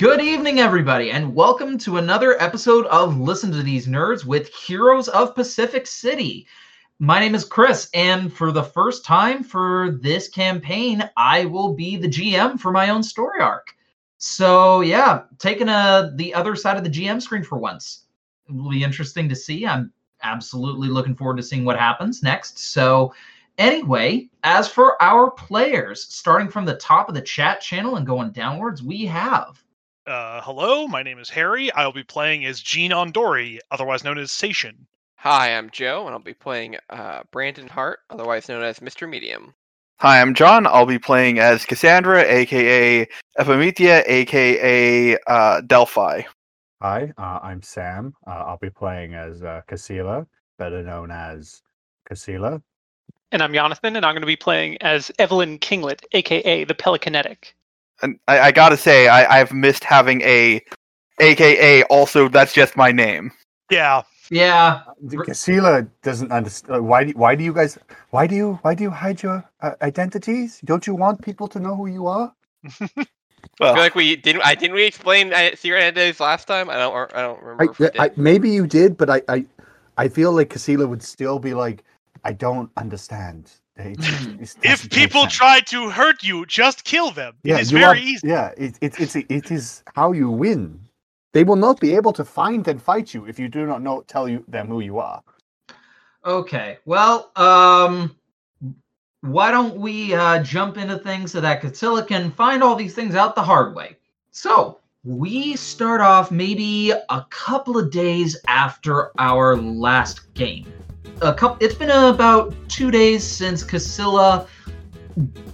Good evening, everybody, and welcome to another episode of Listen to These Nerds with Heroes of Pacific City. My name is Chris, and for the first time for this campaign, I will be the GM for my own story arc. So, yeah, taking a, the other side of the GM screen for once. It will be interesting to see. I'm absolutely looking forward to seeing what happens next. So, anyway, as for our players, starting from the top of the chat channel and going downwards, we have Uh, hello, my name is Harry. I will be playing as Gene Ondori, otherwise known as Sation. Hi, I'm Joe, and I'll be playing uh, Brandon Hart, otherwise known as Mr. Medium. Hi, I'm John. I'll be playing as Cassandra, aka Ephemethia, aka uh, Delphi. Hi, uh, I'm Sam. Uh, I'll be playing as uh, Casila, better known as Casila. And I'm Jonathan, and I'm going to be playing as Evelyn Kinglet, aka the Pelicanetic. And I, I gotta say, I, I've missed having a aka. Also, that's just my name. Yeah, yeah, Casila doesn't understand. Why do why do you guys why do you why do you hide your uh, identities? Don't you want people to know who you are? I Well, feel like we didn't. I didn't we explain uh, secret identities last time? I don't. I don't remember. I, if we I, maybe you did, but I, I I feel like Casila would still be like, I don't understand. It just- if people try to hurt you, just kill them. yeah, it is very are- easy. Yeah, it, it, it's it is how you win. They will not be able to find and fight you if you do not know tell you them who you are. Okay. Well, um, why don't we uh, jump into things so that Catilla can find all these things out the hard way? So we start off maybe a couple of days after our last game. A couple. It's been about two days since Casilla,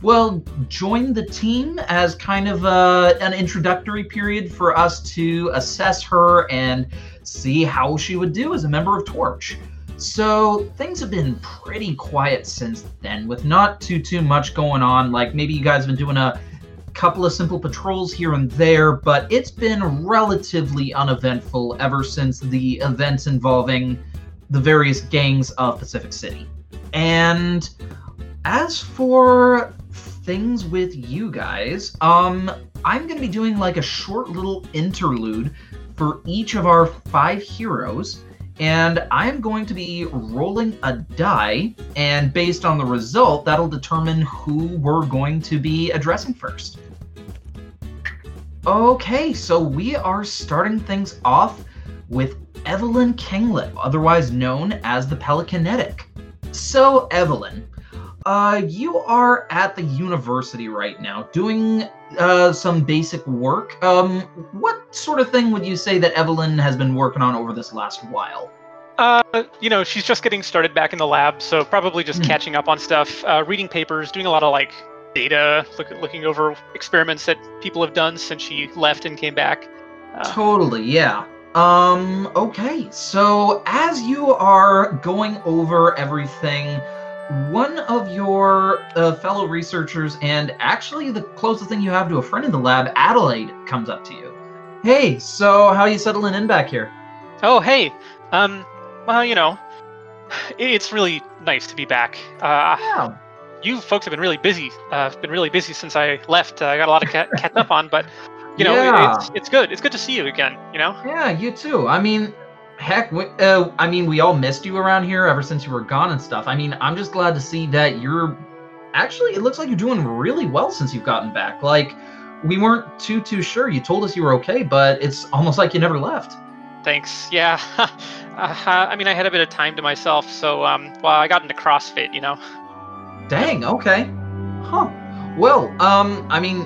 well, joined the team as kind of uh, an introductory period for us to assess her and see how she would do as a member of Torch. So things have been pretty quiet since then, with not too too much going on. Like maybe you guys have been doing a couple of simple patrols here and there, but it's been relatively uneventful ever since the events involving the various gangs of Pacific City. And as for things with you guys, um, I'm gonna be doing like a short little interlude for each of our five heroes and I'm going to be rolling a die, and based on the result, that'll determine who we're going to be addressing first. Okay, so we are starting things off with Evelyn Kinglet, otherwise known as the Pelicanetic. So, Evelyn, uh, you are at the university right now doing uh, some basic work. Um, what sort of thing would you say that Evelyn has been working on over this last while? Uh, you know, she's just getting started back in the lab, so probably just Hmm. catching up on stuff, uh, reading papers, doing a lot of like data, look, looking over experiments that people have done since she left and came back. Uh, Totally, yeah. Um, okay, so as you are going over everything, one of your uh, fellow researchers, and actually the closest thing you have to a friend in the lab, Adelaide, comes up to you. Hey, so how you settling in back here? oh, hey. Um, well, you know, it's really nice to be back. Uh, Yeah, you folks have been really busy. Uh, been really busy since I left. Uh, I got a lot of ca- catch up on, but you know, Yeah. it's it's good. It's good to see you again. You know. yeah, you too. I mean, heck, we, uh, I mean, we all missed you around here ever since you were gone and stuff. I mean, I'm just glad to see that you're. Actually, it looks like you're doing really well since you've gotten back. Like, we weren't too too sure. You told us you were okay, but it's almost like you never left. Thanks. Yeah. uh, I mean, I had a bit of time to myself, so um, well, I got into CrossFit. You know. Dang. Okay. Huh. Well, um, I mean,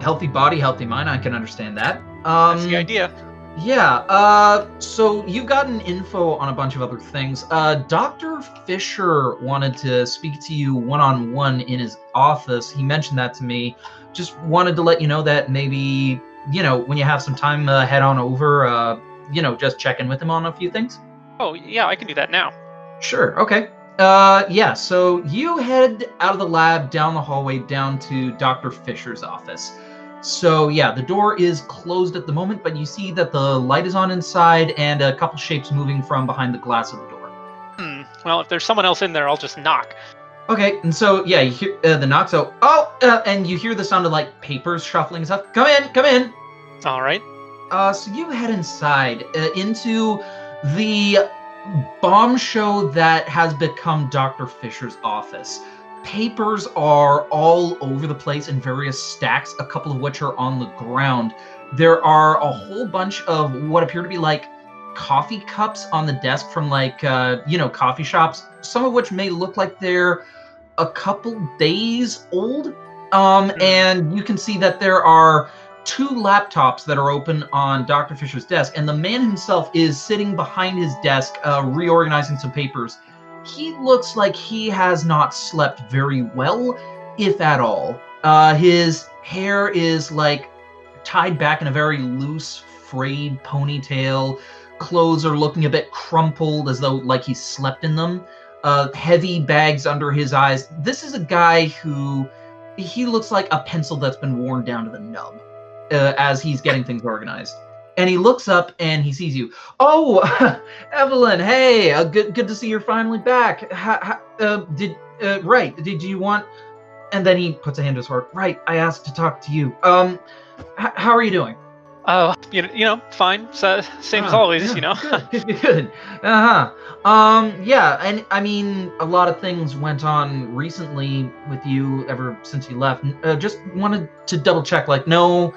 healthy body, healthy mind. I can understand that. Um, That's the idea. Yeah, uh, so you've gotten info on a bunch of other things. Uh, Dr. Fisher wanted to speak to you one on one in his office. He mentioned that to me. Just wanted to let you know that maybe, you know, when you have some time, uh, head on over, uh, you know, just check in with him on a few things. Oh, yeah, I can do that now. Sure, okay. Uh, yeah, so you head out of the lab down the hallway down to Dr. Fisher's office. So yeah, the door is closed at the moment, but you see that the light is on inside and a couple shapes moving from behind the glass of the door. Hmm. Well, if there's someone else in there, I'll just knock. Okay, and so yeah, you hear uh, the knock. So oh, uh, and you hear the sound of like papers shuffling and stuff. Come in, come in. All right. Uh, so you head inside uh, into the bomb show that has become Dr. Fisher's office. Papers are all over the place in various stacks, a couple of which are on the ground. There are a whole bunch of what appear to be like coffee cups on the desk from like uh, you know coffee shops, some of which may look like they're a couple days old. Um, and you can see that there are two laptops that are open on Dr. Fisher's desk, and the man himself is sitting behind his desk, uh, reorganizing some papers. He looks like he has not slept very well, if at all. Uh, his hair is like tied back in a very loose, frayed ponytail. Clothes are looking a bit crumpled, as though like he slept in them. Uh, heavy bags under his eyes. This is a guy who he looks like a pencil that's been worn down to the nub uh, as he's getting things organized. And he looks up and he sees you. Oh, Evelyn, hey, uh, good good to see you're finally back. Ha, ha, uh, did uh, right? Did you want? And then he puts a hand to his heart. Right, I asked to talk to you. Um, h- how are you doing? Uh, you know, you know, fine. So, same as Ah, always. yeah, You know. good. Uh huh. Um, yeah, and I mean, a lot of things went on recently with you ever since you left. Uh, just wanted to double check, like, no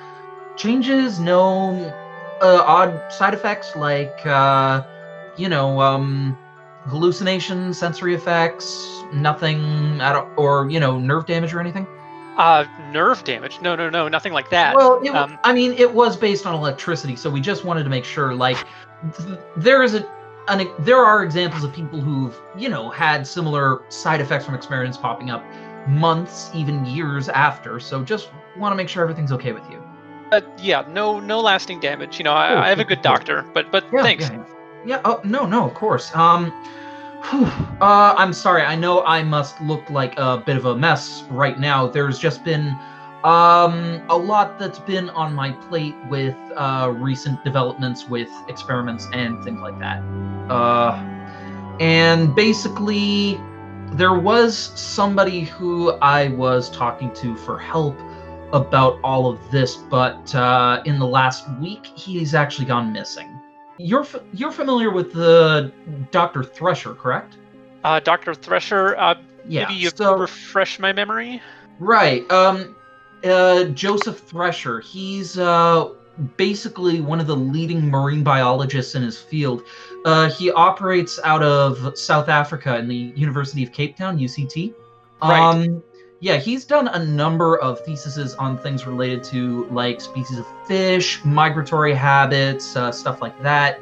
changes, no uh, odd side effects, like, uh, you know, um, hallucinations, sensory effects, nothing at all, or you know, nerve damage or anything. Uh, nerve damage? No, no, no, nothing like that. Well, it, um, I mean, it was based on electricity, so we just wanted to make sure. Like, th- there is a, an, there are examples of people who've, you know, had similar side effects from experience popping up months, even years after. So just want to make sure everything's okay with you. Uh, yeah, no, no lasting damage. You know, I, I have a good doctor, but but Yeah, thanks. Yeah, yeah. Oh no, no, of course. Um, whew, uh, I'm sorry. I know I must look like a bit of a mess right now. There's just been um a lot that's been on my plate with uh recent developments with experiments and things like that. Uh, and basically, there was somebody who I was talking to for help about all of this, but uh, in the last week, he's actually gone missing. You're f- you're familiar with the Doctor Thresher, correct? Uh, Doctor Thresher, uh, Yeah. maybe you so refresh my memory. right, um, uh, Joseph Thresher. He's uh basically one of the leading marine biologists in his field. Uh, he operates out of South Africa in the University of Cape Town, UCT. Right. Um, yeah, he's done a number of theses on things related to like species of fish, migratory habits, uh, stuff like that.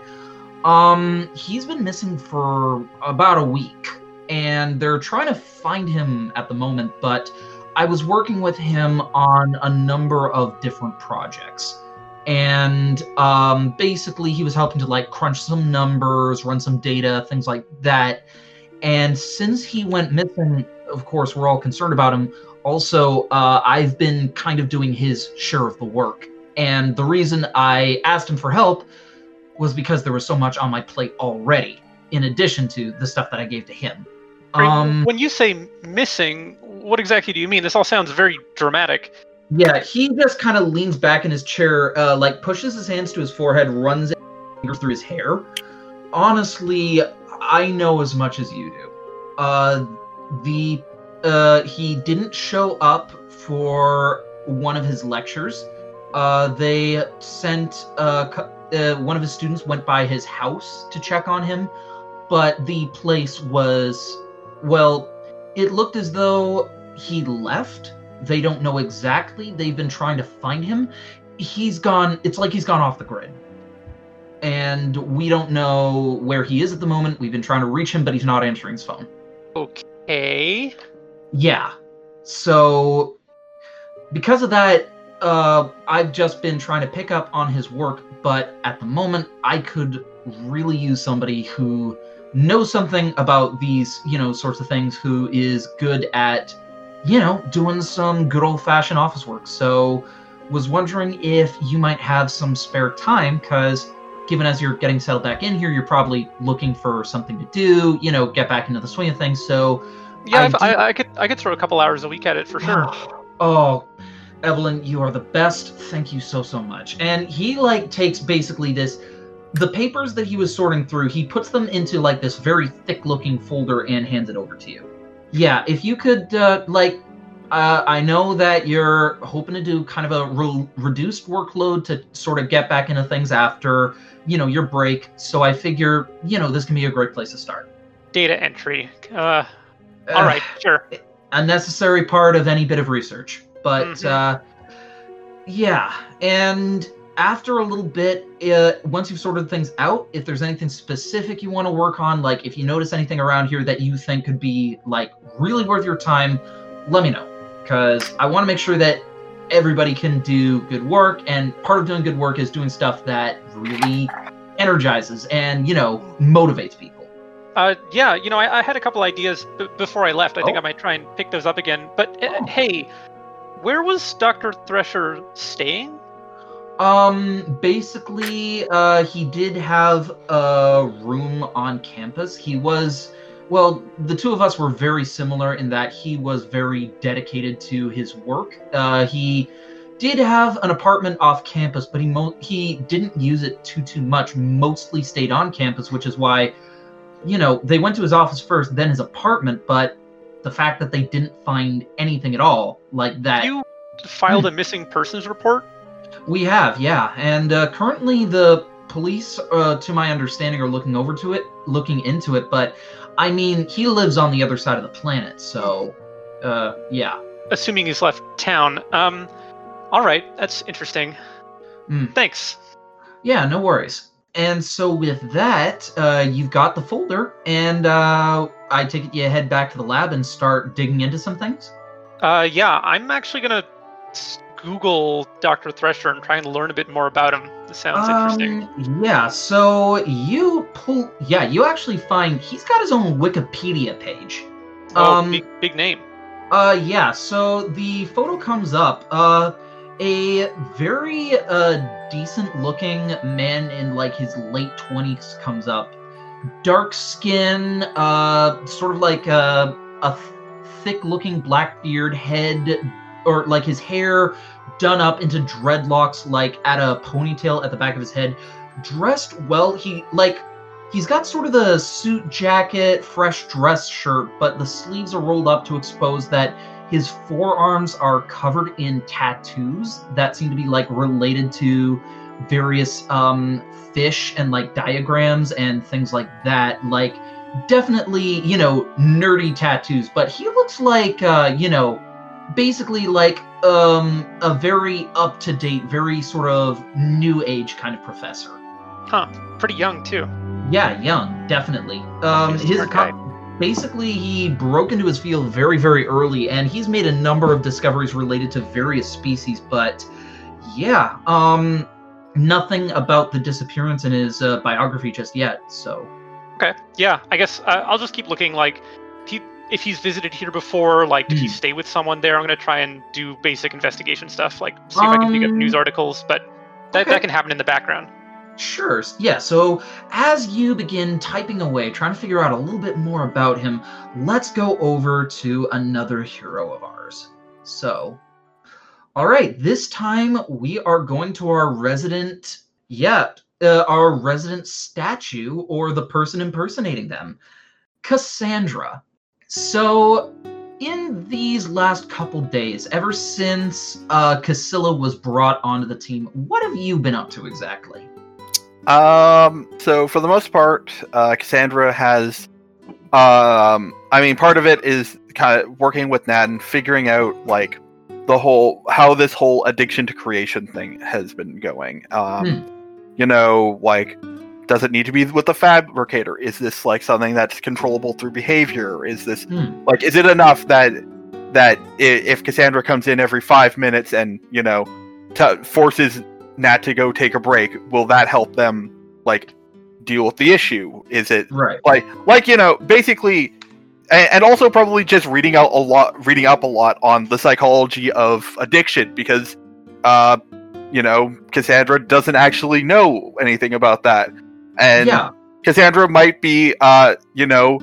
Um, he's been missing for about a week, and they're trying to find him at the moment. But I was working with him on a number of different projects, and um, basically he was helping to like crunch some numbers, run some data, things like that. And since he went missing, of course, we're all concerned about him. Also, uh, I've been kind of doing his share of the work. And the reason I asked him for help was because there was so much on my plate already, in addition to the stuff that I gave to him. Um, when you say missing, what exactly do you mean? This all sounds very dramatic. yeah, he just kind of leans back in his chair, uh, like pushes his hands to his forehead, runs his fingers through his hair. Honestly, I know as much as you do. Uh, the uh, he didn't show up for one of his lectures. Uh, they sent uh, uh, one of his students went by his house to check on him, but the place was well. It looked as though he left. They don't know exactly. They've been trying to find him. He's gone. It's like he's gone off the grid. And we don't know where he is at the moment. We've been trying to reach him, but he's not answering his phone. Okay. Yeah. So because of that, uh, I've just been trying to pick up on his work, but at the moment, I could really use somebody who knows something about these, you know, sorts of things, who is good at, you know, doing some good old fashioned office work. So was wondering if you might have some spare time, because given as you're getting settled back in here, you're probably looking for something to do, you know, get back into the swing of things. So Yeah, I do- I, I, could I could throw a couple hours a week at it for sure. Oh, Evelyn, you are the best. Thank you so so much. And he like takes basically this the papers that he was sorting through, he puts them into like this very thick looking folder and hands it over to you. Yeah, if you could uh, like uh, I know that you're hoping to do kind of a re- reduced workload to sort of get back into things after, you know, your break. So I figure, you know, this can be a great place to start. Data entry. Uh, all right, sure. a necessary part of any bit of research. But Mhm. uh, yeah, and after a little bit, uh, once you've sorted things out, if there's anything specific you want to work on, like if you notice anything around here that you think could be like really worth your time, let me know because I want to make sure that everybody can do good work, and part of doing good work is doing stuff that really energizes and you know motivates people. Uh, yeah, you know, I, I had a couple ideas b- before I left. I think Oh. I might try and pick those up again. But uh, Oh. hey, where was Doctor Thresher staying? Um, basically, uh, he did have a room on campus. He was, well, the two of us were very similar in that he was very dedicated to his work. Uh, he did have an apartment off campus, but he mo- he didn't use it too too much. Mostly stayed on campus, which is why, you know, they went to his office first, then his apartment. But the fact that they didn't find anything at all like that. You filed a missing persons report. We have, yeah, and uh, currently the police, uh, to my understanding, are looking over to it, looking into it. But I mean, he lives on the other side of the planet, so uh, yeah. assuming he's left town. Um, all right, that's interesting. Hmm. Thanks. Yeah, no worries. And so with that, uh, you've got the folder, and uh, I take it you head back to the lab and start digging into some things. Uh, yeah, I'm actually gonna Google Doctor Thresher and try and learn a bit more about him. This sounds interesting. Um, Yeah, so you pull. Yeah, you actually find he's got his own Wikipedia page. Oh, um, big, big name. Uh, yeah. So the photo comes up. Uh, a very uh decent-looking man in like his late twenties comes up. Dark skin, uh, sort of like a a thick-looking black beard, head, or like his hair done up into dreadlocks, like at a ponytail at the back of his head. Dressed well. He like He's got sort of the suit jacket, fresh dress shirt, but the sleeves are rolled up to expose that his forearms are covered in tattoos that seem to be like related to various um, fish and like diagrams and things like that. Like, definitely, you know, nerdy tattoos, but he looks like, uh, you know, basically like um, a very up to date, very sort of new age kind of professor. Huh. Pretty young too. Yeah, young, definitely. Um, his co- basically he broke into his field very, very early, and he's made a number of discoveries related to various species. But yeah, um, nothing about the disappearance in his uh, biography just yet. So Okay. Yeah, I guess uh, I'll just keep looking. Like, if he's visited here before, like, did he Hmm. stay with someone there? I'm gonna try and do basic investigation stuff, like see if I can dig up Um, news articles. But that, okay. that can happen in the background. Sure. Yeah. So as you begin typing away, trying to figure out a little bit more about him, let's go over to another hero of ours. So, all right, this time we are going to our resident, yeah, uh, our resident statue or the person impersonating them, Cassandra. So, in these last couple days, ever since uh, Cassilla was brought onto the team, what have you been up to exactly? Um, so for the most part, uh, Cassandra has, um, I mean, part of it is kind of working with Nat and figuring out like the whole how this whole addiction to creation thing has been going. Um, you know, like does it need to be with the fabricator? Is this like something that's controllable through behavior? Is this Hmm. like is it enough that that if Cassandra comes in every five minutes and you know t- forces Nat to go take a break, will that help them like deal with the issue? Is it Right. like like you know basically and, and also probably just reading out a lot reading up a lot on the psychology of addiction because uh you know Cassandra doesn't actually know anything about that and yeah. Cassandra might be, uh, you know,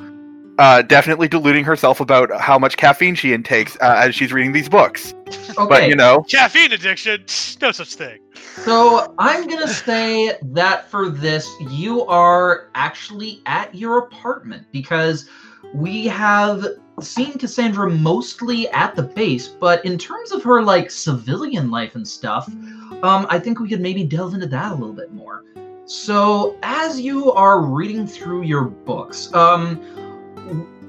uh, definitely deluding herself about how much caffeine she intakes uh, as she's reading these books. Okay. But you know, Caffeine addiction, no such thing. So I'm gonna say that for this, you are actually at your apartment because we have seen Cassandra mostly at the base, but in terms of her like civilian life and stuff, um, I think we could maybe delve into that a little bit more. So as you are reading through your books, um,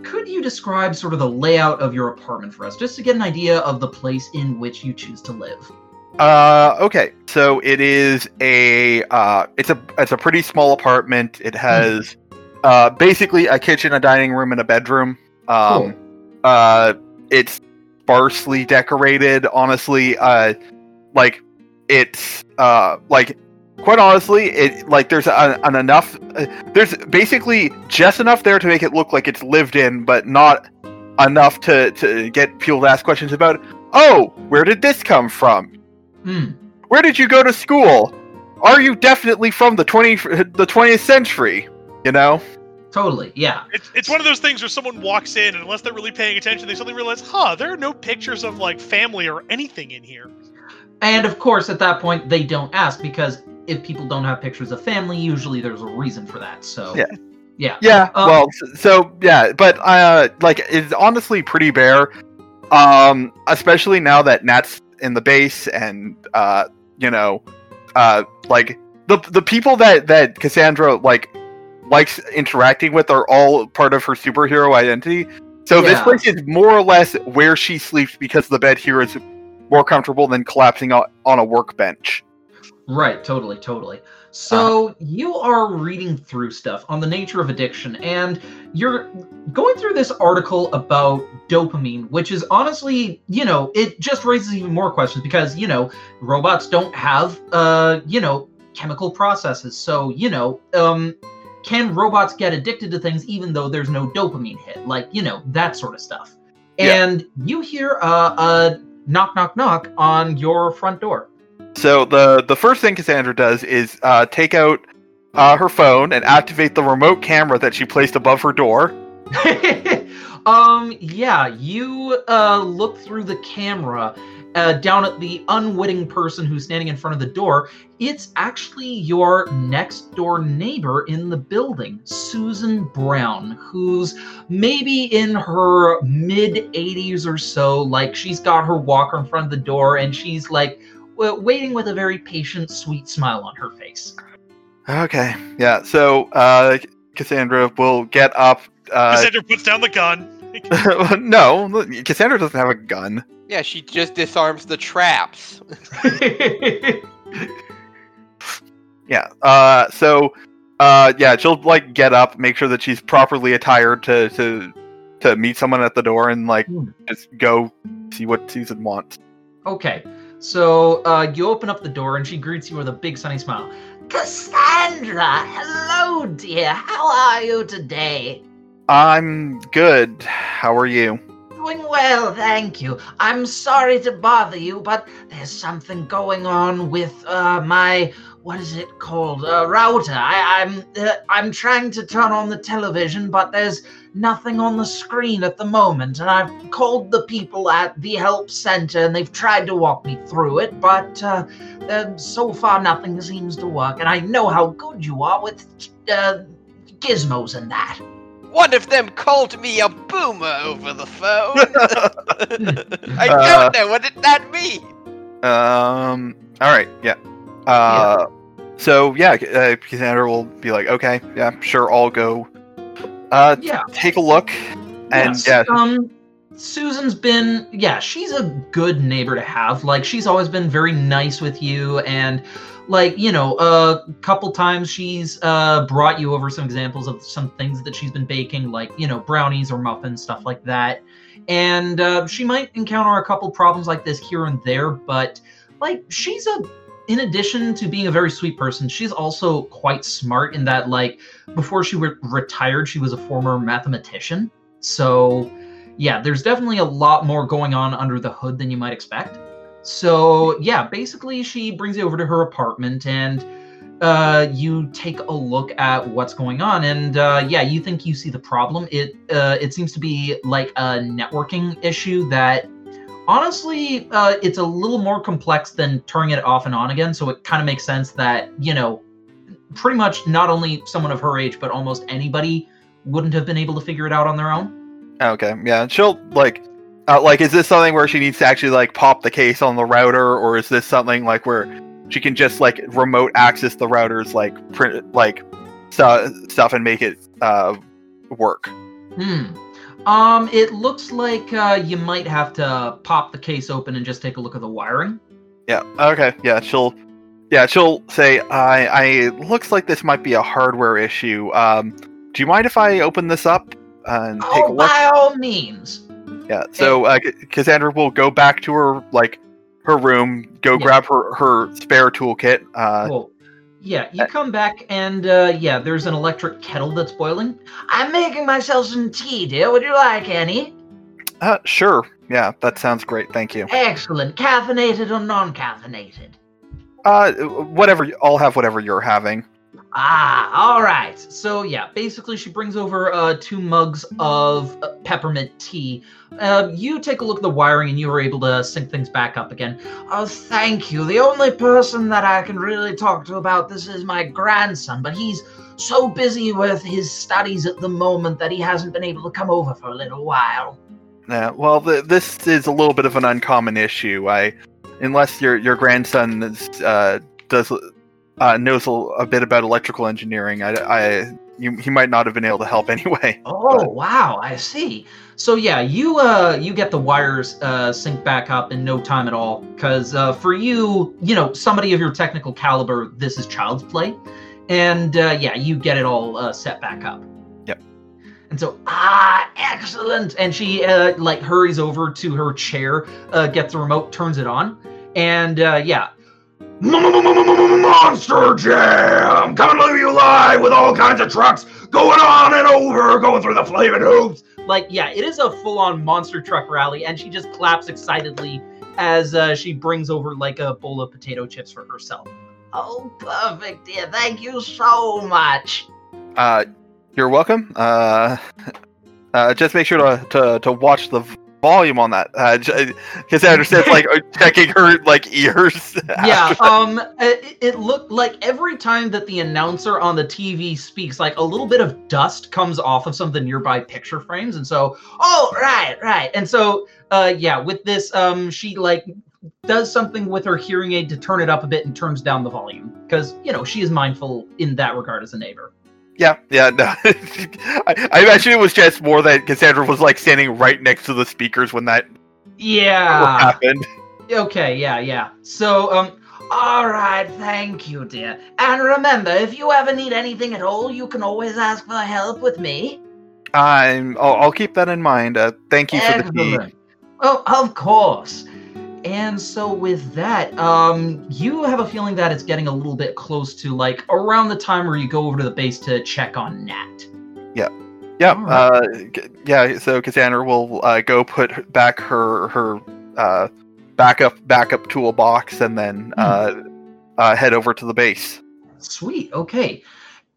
could you describe sort of the layout of your apartment for us, just to get an idea of the place in which you choose to live? Uh, okay. So it is a uh, it's a it's a pretty small apartment. It has uh, basically a kitchen, a dining room, and a bedroom. Um, uh, it's sparsely decorated. Honestly, uh, like it's uh like quite honestly, it like there's a, an enough. Uh, there's basically just enough there to make it look like it's lived in, but not enough to to get people to ask questions about. Oh, where did this come from? Hmm. Where did you go to school? Are you definitely from the twenty the twentieth century? You know. Totally. Yeah. It's, it's one of those things where someone walks in and unless they're really paying attention, they suddenly realize, huh, there are no pictures of like family or anything in here. And of course, at that point, they don't ask because if people don't have pictures of family, usually there's a reason for that. So, Yeah. yeah. Yeah. Um, well, so yeah, but uh, like it's honestly pretty bare. Um, especially now that Nat's in the base, and uh, you know, uh, like the the people that that Cassandra like likes interacting with are all part of her superhero identity. So this place is more or less where she sleeps because the bed here is more comfortable than collapsing on, on a workbench. Right, totally, totally. So you are reading through stuff on the nature of addiction, and you're going through this article about dopamine, which is honestly, you know, it just raises even more questions because, you know, robots don't have, uh, you know, chemical processes. So, you know, um, can robots get addicted to things even though there's no dopamine hit? Like, you know, that sort of stuff. Yeah. And you hear uh, a knock, knock, knock on your front door. So the the first thing Cassandra does is uh, take out uh, her phone and activate the remote camera that she placed above her door. um yeah you uh look through the camera uh, down at the unwitting person who's standing in front of the door it's actually your next door neighbor in the building susan brown who's maybe in her mid 80s or so like she's got her walker in front of the door and she's like waiting with a very patient sweet smile on her face Okay, yeah. So uh, Cassandra will get up. Uh, Cassandra puts down the gun. no, Cassandra doesn't have a gun. Yeah, she just disarms the traps. Yeah. Uh, so uh, yeah, she'll like get up, make sure that she's properly attired to to to meet someone at the door, and like Hmm. just go see what Susan wants. Okay, so uh, you open up the door and she greets you with a big sunny smile. Cassandra, hello, dear. How are you today? I'm good. How are you? Doing well, thank you. I'm sorry to bother you, but there's something going on with uh, my what is it called? Uh, router. I, I'm uh, I'm trying to turn on the television, but there's nothing on the screen at the moment, and I've called the people at the help center, and they've tried to walk me through it, but uh, uh, so far nothing seems to work. And I know how good you are with uh, gizmos and that. One of them called me a boomer over the phone. I Uh, don't know what did that mean. Um. All right. Yeah. Uh. So yeah, uh, Cassandra will be like, okay, yeah, sure, I'll go. Uh, Yeah. take a look, and Yes, yeah, Um, Susan's been, yeah, she's a good neighbor to have. Like, she's always been very nice with you, and like, you know, a couple times she's uh brought you over some examples of some things that she's been baking, like you know, brownies or muffins, stuff like that. And uh, she might encounter a couple problems like this here and there, but like, she's a in addition to being a very sweet person, she's also quite smart in that, like, before she re- retired, she was a former mathematician. So, yeah, there's definitely a lot more going on under the hood than you might expect. So, yeah, basically, she brings you over to her apartment, and uh, you take a look at what's going on, and uh, yeah, you think you see the problem. It uh, it seems to be like a networking issue that honestly, uh, it's a little more complex than turning it off and on again. So it kind of makes sense that you know, pretty much not only someone of her age, but almost anybody wouldn't have been able to figure it out on their own. Okay, yeah. She'll like, uh, like, is this something where she needs to actually like pop the case on the router, or is this something like where she can just like remote access the routers, like print, like stu- stuff, and make it uh, work? Hmm. Um, it looks like uh, you might have to pop the case open and just take a look at the wiring. Yeah. Okay. Yeah. She'll. Yeah. She'll say, "I. I. Looks like this might be a hardware issue. Um, do you mind if I open this up and take a look? Oh, by all means. Yeah. So uh, Cassandra will go back to her like her room, go Yeah. grab her her spare toolkit. Uh, Cool. Yeah, you come back and uh, yeah, there's an electric kettle that's boiling. I'm making myself some tea, dear. Would you like any? uh, sure. Yeah, that sounds great. Thank you. Excellent. Caffeinated or non-caffeinated? Uh, whatever. I'll have whatever you're having. Ah, all right. So yeah, basically she brings over uh, two mugs of uh, peppermint tea. Uh, you take a look at the wiring and you were able to sync things back up again. Oh, thank you. The only person that I can really talk to about this is my grandson, but he's so busy with his studies at the moment that he hasn't been able to come over for a little while. Yeah. Well, th- this is a little bit of an uncommon issue. I, unless your your grandson is, uh, does uh, knows a, a bit about electrical engineering, I, I you, he might not have been able to help anyway. Oh wow, I see. So yeah, you uh you get the wires uh synced back up in no time at all cuz uh for you, you know, somebody of your technical caliber, this is child's play. And uh yeah, you get it all uh, set back up. Yep. And so ah, excellent. And she uh like hurries over to her chair, uh gets the remote, turns it on. And uh yeah, Monster Jam! Coming to you live with all kinds of trucks going on and over, going through the flaming hoops. like yeah it is a full-on monster truck rally and she just claps excitedly as uh, she brings over like a bowl of potato chips for herself oh perfect dear thank you so much Uh, you're welcome. Uh, uh, just make sure to to, to watch the volume on that. Uh, I Cassandra says like uh, checking her like ears. yeah um it, it looked like every time that the announcer on the tv speaks like a little bit of dust comes off of some of the nearby picture frames and so oh right right and so uh yeah with this um she like does something with her hearing aid to turn it up a bit and turns down the volume because you know she is mindful in that regard as a neighbor Yeah, yeah, no. I, I imagine it was just more that Cassandra was like standing right next to the speakers when that yeah happened. okay yeah yeah so um all right thank you dear and remember if you ever need anything at all you can always ask for help with me I'm. I'll, I'll keep that in mind. Uh, thank you for the tea. Oh, of course. And so with that, um, you have a feeling that it's getting a little bit close to like around the time where you go over to the base to check on Nat. Yeah. Alright. Uh, yeah. So Cassandra will uh, go put back her her uh, backup backup toolbox and then uh, uh, head over to the base. Sweet. Okay.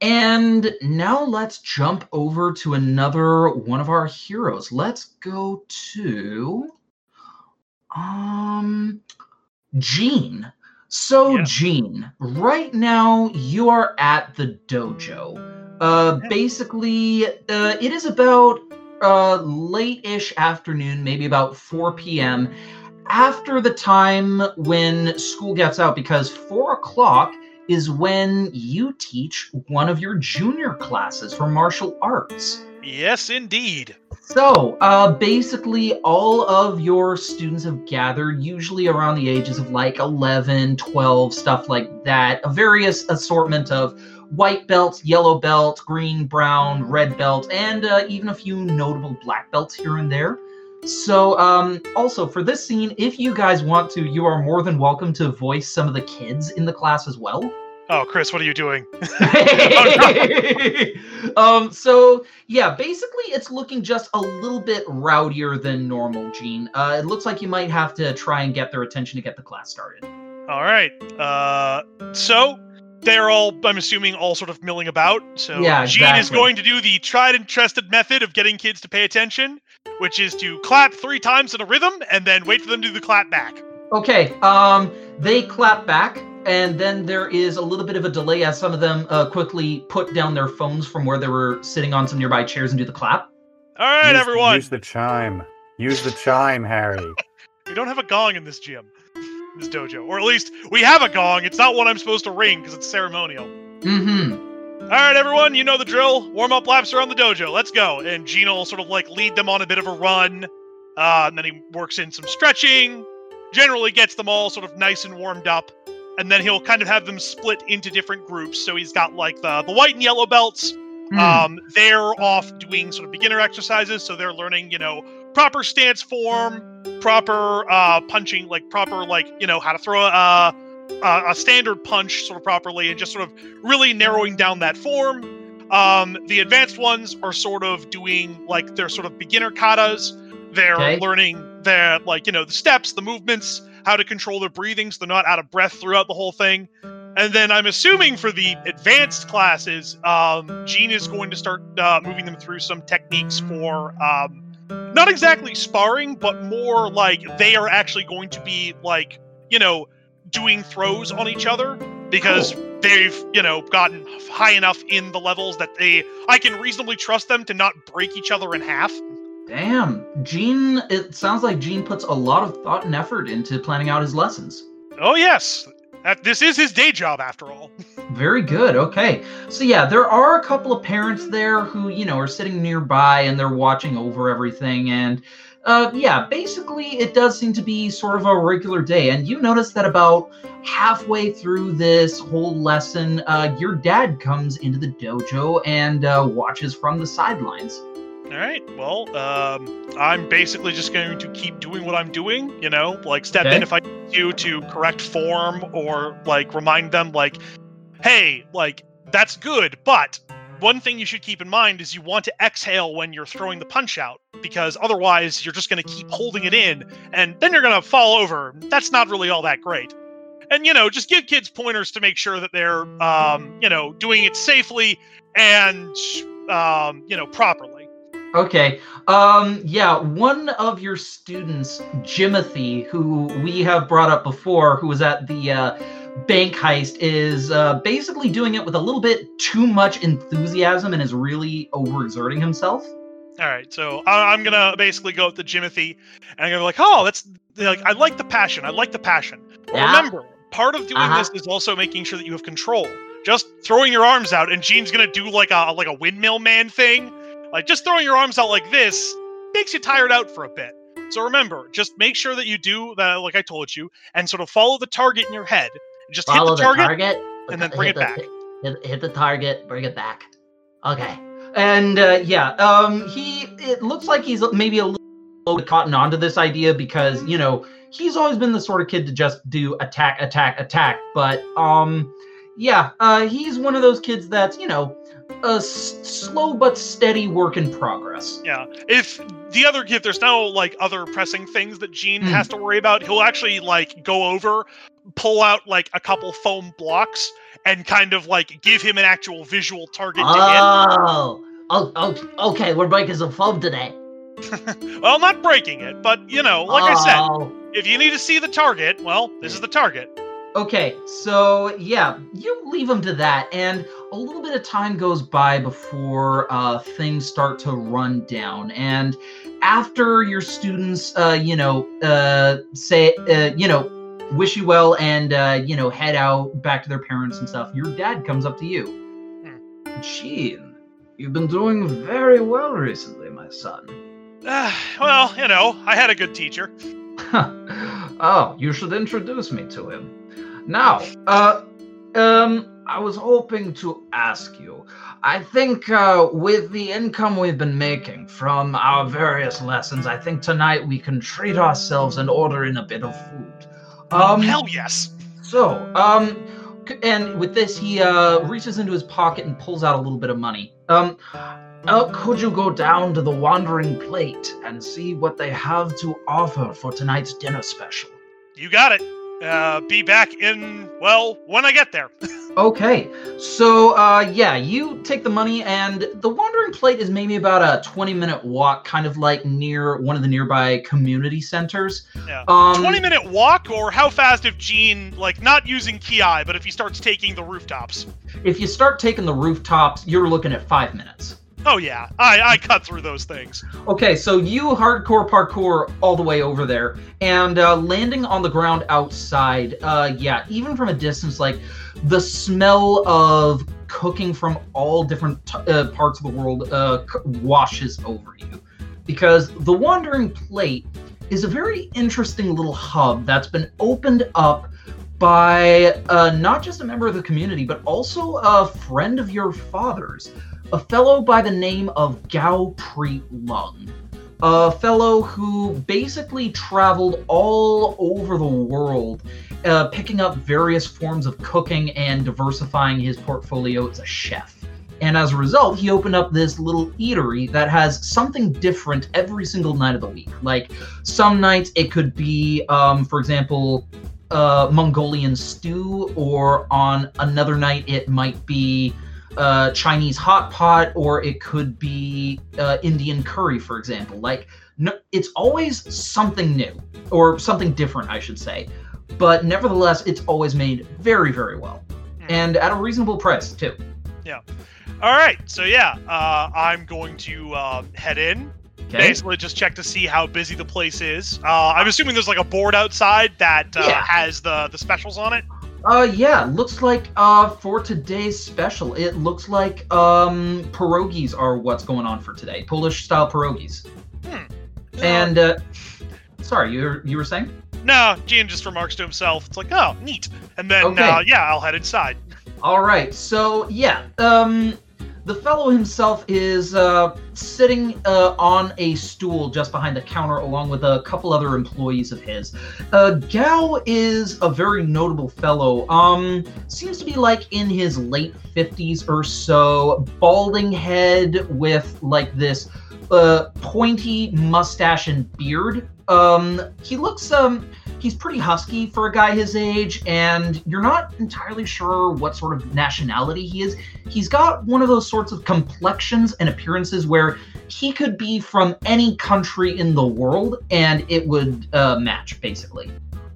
And now let's jump over to another one of our heroes. Let's go to um Gene. So Yeah. Gene, right now you are at the dojo. Uh Yeah. basically uh it is about uh late-ish afternoon, maybe about 4 p.m. After the time when school gets out, because four o'clock is when you teach one of your junior classes for martial arts. Yes, indeed. So, uh, basically, all of your students have gathered, usually around the ages of like 11, 12, stuff like that. A various assortment of white belts, yellow belt, green, brown, red belt, and uh, even a few notable black belts here and there. So, um, also for this scene, if you guys want to, you are more than welcome to voice some of the kids in the class as well. Oh, Chris, what are you doing? um so yeah basically it's looking just a little bit rowdier than normal gene uh it looks like you might have to try and get their attention to get the class started All right. Uh, so they're all, I'm assuming, all sort of milling about. So Yeah, Gene is going to do the tried and trusted method of getting kids to pay attention, which is to clap three times in a rhythm and then wait for them to do the clap back. Okay, um, they clap back, and then there is a little bit of a delay as some of them uh, quickly put down their phones from where they were sitting on some nearby chairs and do the clap. All right, use, everyone. Use the chime. Use the chime, Harry. We don't have a gong in this gym, this dojo, or at least we have a gong. It's not one I'm supposed to ring because it's ceremonial. Mm-hmm. All right, everyone, you know the drill. Warm up laps around the dojo. Let's go. And Gino will sort of like lead them on a bit of a run. Uh, and then he works in some stretching. Generally gets them all sort of nice and warmed up. And then he'll kind of have them split into different groups. So he's got like the the white and yellow belts. Hmm. Um, they're off doing sort of beginner exercises, so they're learning, you know, proper stance form, proper uh, punching, like proper, like you know, how to throw a, a a standard punch sort of properly, and just sort of really narrowing down that form. Um, the advanced ones are sort of doing like their sort of beginner katas. They're Okay. learning their like you know the steps, the movements, how to control their breathing, so they're not out of breath throughout the whole thing. And then I'm assuming for the advanced classes, um, Gene is going to start uh, moving them through some techniques for um, not exactly sparring, but more like they are actually going to be like, you know, doing throws on each other because they've, you know, gotten high enough in the levels that they, I can reasonably trust them to not break each other in half. Damn, Gene. It sounds like Gene puts a lot of thought and effort into planning out his lessons. Oh, yes. That, this is his day job, after all. Very good. Okay. So yeah, there are a couple of parents there who, you know, are sitting nearby and they're watching over everything and uh yeah, basically it does seem to be sort of a regular day and you notice that about halfway through this whole lesson, uh your dad comes into the dojo and uh watches from the sidelines. All right. Well, um, I'm basically just going to keep doing what I'm doing. You know, like step Okay. in if I need to to correct form or like remind them, like, hey, like that's good, but one thing you should keep in mind is you want to exhale when you're throwing the punch out because otherwise you're just going to keep holding it in and then you're going to fall over. That's not really all that great. And you know, just give kids pointers to make sure that they're um, you know, doing it safely and um, you know, properly. Okay. Um yeah, one of your students, Jimothy, who we have brought up before, who was at the uh bank heist is uh, basically doing it with a little bit too much enthusiasm and is really overexerting himself. All right, so I- I'm gonna basically go with the Jimothy, and I'm gonna be like, oh, that's like I like the passion. I like the passion. Yeah. Remember, part of doing Uh-huh. this is also making sure that you have control. Just throwing your arms out, and Gene's gonna do like a like a windmill man thing. Like just throwing your arms out like this makes you tired out for a bit. So remember, just make sure that you do that, like I told you, and sort of follow the target in your head. Just Follow hit the target, target and then bring it the- back. Hit, hit the target, bring it back. Okay. And uh, yeah, um, he it looks like he's maybe a little bit cotton onto this idea because you know he's always been the sort of kid to just do attack, attack, attack. But um, yeah, uh, he's one of those kids that's you know a s- slow but steady work in progress. Yeah. If the other if there's no like other pressing things that Gene Hmm. has to worry about, he'll actually like go over, pull out like a couple foam blocks and kind of like give him an actual visual target to Oh, oh, oh, okay. We're breaking some foam today. well, not breaking it, but you know, like I said, Oh, if you need to see the target, well, this is the target. Okay, so yeah, you leave him to that, and a little bit of time goes by before uh, things start to run down. And after your students, uh, you know, uh, say, uh, you know, wish you well and, uh, you know, head out back to their parents and stuff, your dad comes up to you. Gene, you've been doing very well recently, my son. Uh, well, you know, I had a good teacher. oh, you should introduce me to him. Now, uh, um, I was hoping to ask you. I think uh, with the income we've been making from our various lessons, I think tonight we can treat ourselves and order in a bit of food. Um, Hell yes. So, um, and with this, he uh reaches into his pocket and pulls out a little bit of money. Um, Uh, could you go down to the Wandering Plate and see what they have to offer for tonight's dinner special? You got it. Uh, be back in well when I get there. Okay, so uh, yeah, you take the money, and the Wandering Plate is maybe about a twenty-minute walk, kind of like near one of the nearby community centers. Yeah. Um, 20 minute walk, or how fast if Gene, like, not using Ki, but if he starts taking the rooftops? If you start taking the rooftops, you're looking at five minutes. Oh, yeah. I, I cut through those things. Okay, so you hardcore parkour all the way over there, and uh, landing on the ground outside. Uh, yeah, even from a distance, like the smell of cooking from all different t- uh, parts of the world uh, c- washes over you, because the Wandering Plate is a very interesting little hub that's been opened up by uh, not just a member of the community, but also a friend of your father's a fellow by the name of Gao Preet Lung. A fellow who basically traveled all over the world, uh, picking up various forms of cooking and diversifying his portfolio as a chef. And as a result, he opened up this little eatery that has something different every single night of the week. Like some nights it could be, um, for example, uh, Mongolian stew, or on another night it might be uh, Chinese hot pot, or it could be uh, Indian curry, for example. Like, no, it's always something new or something different, I should say. But nevertheless, it's always made very, very well, and at a reasonable price too. Yeah. All right. So, yeah, uh, I'm going to um, head in. Okay. Basically, just check to see how busy the place is. Uh, I'm assuming there's like a board outside that uh, Yeah. has the, the specials on it. Uh, yeah. Looks like uh for today's special, it looks like um pierogies are what's going on for today. Polish style pierogies. And uh, sorry, you were, you were saying? No, Gene just remarks to himself. It's like, oh, neat. And then, Okay. uh, yeah, I'll head inside. All right. So yeah, um, the fellow himself is uh, sitting uh, on a stool just behind the counter, along with a couple other employees of his. Uh, Gao is a very notable fellow. Um, seems to be like in his late fifties or so, balding head with like this uh, pointy mustache and beard. Um, he looks um he's pretty husky for a guy his age, and you're not entirely sure what sort of nationality he is. He's got one of those sorts of complexions and appearances where he could be from any country in the world and it would uh, match, basically.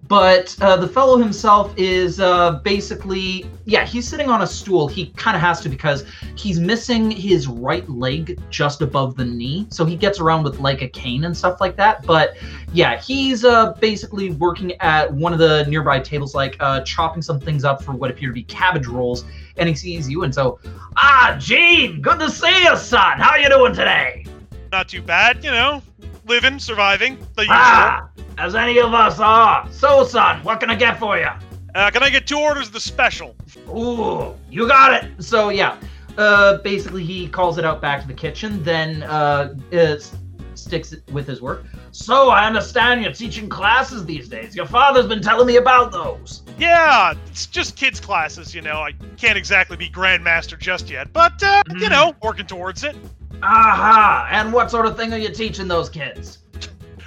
But uh, the fellow himself is uh, basically, yeah, he's sitting on a stool. He kind of has to because he's missing his right leg just above the knee. So he gets around with like a cane and stuff like that. But yeah, he's uh, basically working at one of the nearby tables, like uh, chopping some things up for what appear to be cabbage rolls. And he sees you, and so, Ah, Gene, good to see you, son. How are you doing today? Not too bad, you know. Living, surviving, the usual. Ah, as any of us are. So, son, what can I get for you? Uh, can I get two orders of the special? Ooh, you got it. so yeah, uh, basically he calls it out back to the kitchen, then uh, uh, s- sticks it with his work. So, I understand you're teaching classes these days. Your father's been telling me about those. Yeah, it's just kids' classes, you know. I can't exactly be Grandmaster just yet, but, uh, you Mhm. know, working towards it. Aha, and what sort of thing are you teaching those kids?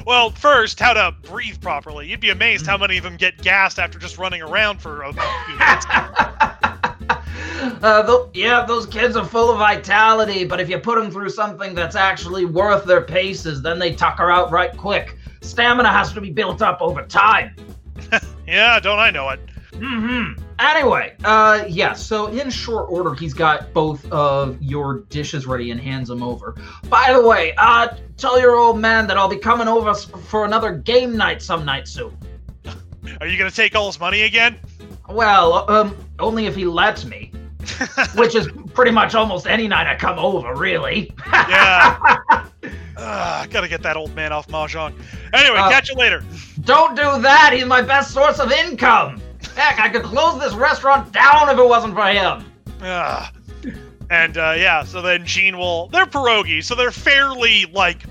Well, first, how to breathe properly. You'd be amazed how many of them get gassed after just running around for a few minutes. uh, tho- yeah, those kids are full of vitality, but if you put them through something that's actually worth their paces, then they tucker out right quick. Stamina has to be built up over time. Yeah, don't I know it? Mm-hmm. Anyway, uh, yeah, so in short order, he's got both of your dishes ready and hands them over. By the way, uh, tell your old man that I'll be coming over for another game night some night soon. Are you gonna take all his money again? Well, um, only if he lets me, which is pretty much almost any night I come over, really. Yeah. Ah, gotta get that old man off Mahjong. Anyway, Uh, catch you later. Don't do that. He's my best source of income. Heck, I could close this restaurant down if it wasn't for him. Ah. And uh, yeah, so then Gene will. They're pierogies, so they're fairly like,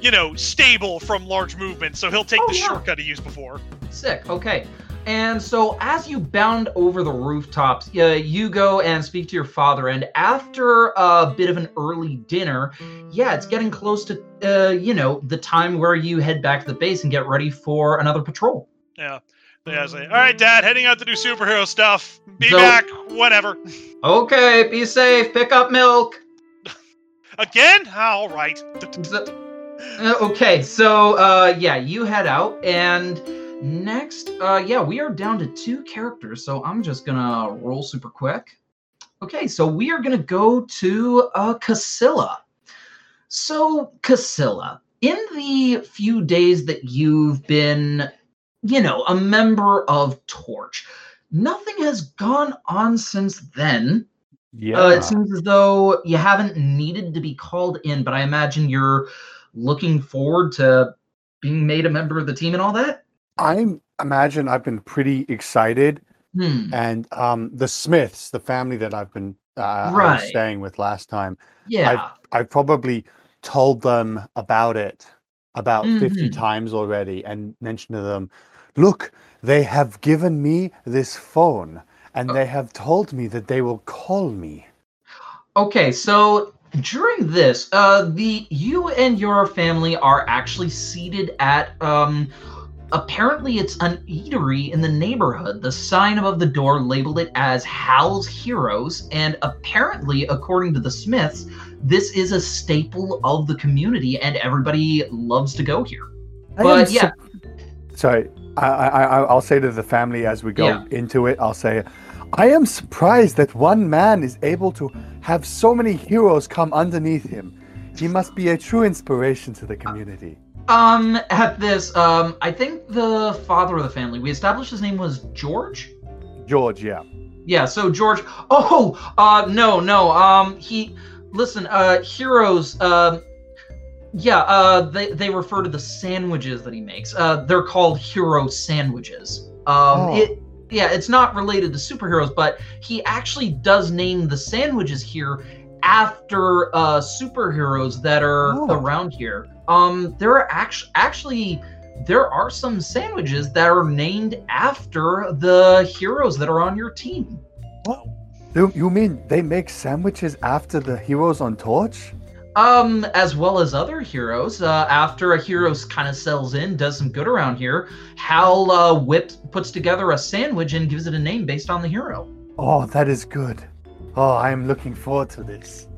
you know, stable from large movements. So he'll take Oh, the yeah. shortcut he used before. Sick. Okay. And so as you bound over the rooftops, uh, you go and speak to your father. And after a bit of an early dinner, yeah, it's getting close to, uh, you know, the time where you head back to the base and get ready for another patrol. Yeah. Yeah, I all right, Dad, heading out to do superhero stuff. Be So- back whatever. Okay, be safe. Pick up milk. Again? All right. So- uh, okay, so uh, yeah, you head out, and next, uh, yeah, we are down to two characters. So I'm just gonna roll super quick. Okay, so we are gonna go to uh, Casilla. So Casilla, in the few days that you've been, you know, a member of Torch, nothing has gone on since then. Yeah. Uh, it seems as though you haven't needed to be called in, but I imagine you're looking forward to being made a member of the team and all that. I'm imagine I've been pretty excited, Hmm. and um, the Smiths, the family that I've been uh, Right. staying with last time, Yeah. I probably told them about it about 50 Mhm. times already and mentioned to them, look, they have given me this phone and Uh they have told me that they will call me. Okay, so during this, uh, the you and your family are actually seated at um. Apparently, it's an eatery in the neighborhood. The sign above the door labeled it as Hal's Heroes, and apparently, according to the Smiths, this is a staple of the community, and everybody loves to go here. I But yeah, sup- Sorry, I, I, I- I'll say to the family as we go Yeah. into it, I'll say, I am surprised that one man is able to have so many heroes come underneath him. He must be a true inspiration to the community. Um, at this, um, I think the father of the family, we established his name was George. George, yeah. Yeah, so George. Oh, uh, no, no. Um, he. Listen, uh, heroes. Um, yeah, uh, they they refer to the sandwiches that he makes. Uh, they're called hero sandwiches. Um, Oh. it. Yeah, it's not related to superheroes, but he actually does name the sandwiches here after uh superheroes that are Oh. around here. Um, there are actually actually there are some sandwiches that are named after the heroes that are on your team. You, you mean they make sandwiches after the heroes on Torch? Um, as well as other heroes. Uh, after a hero kind of sells in, does some good around here, Hal uh, whips puts together a sandwich and gives it a name based on the hero. Oh, that is good. Oh, I am looking forward to this.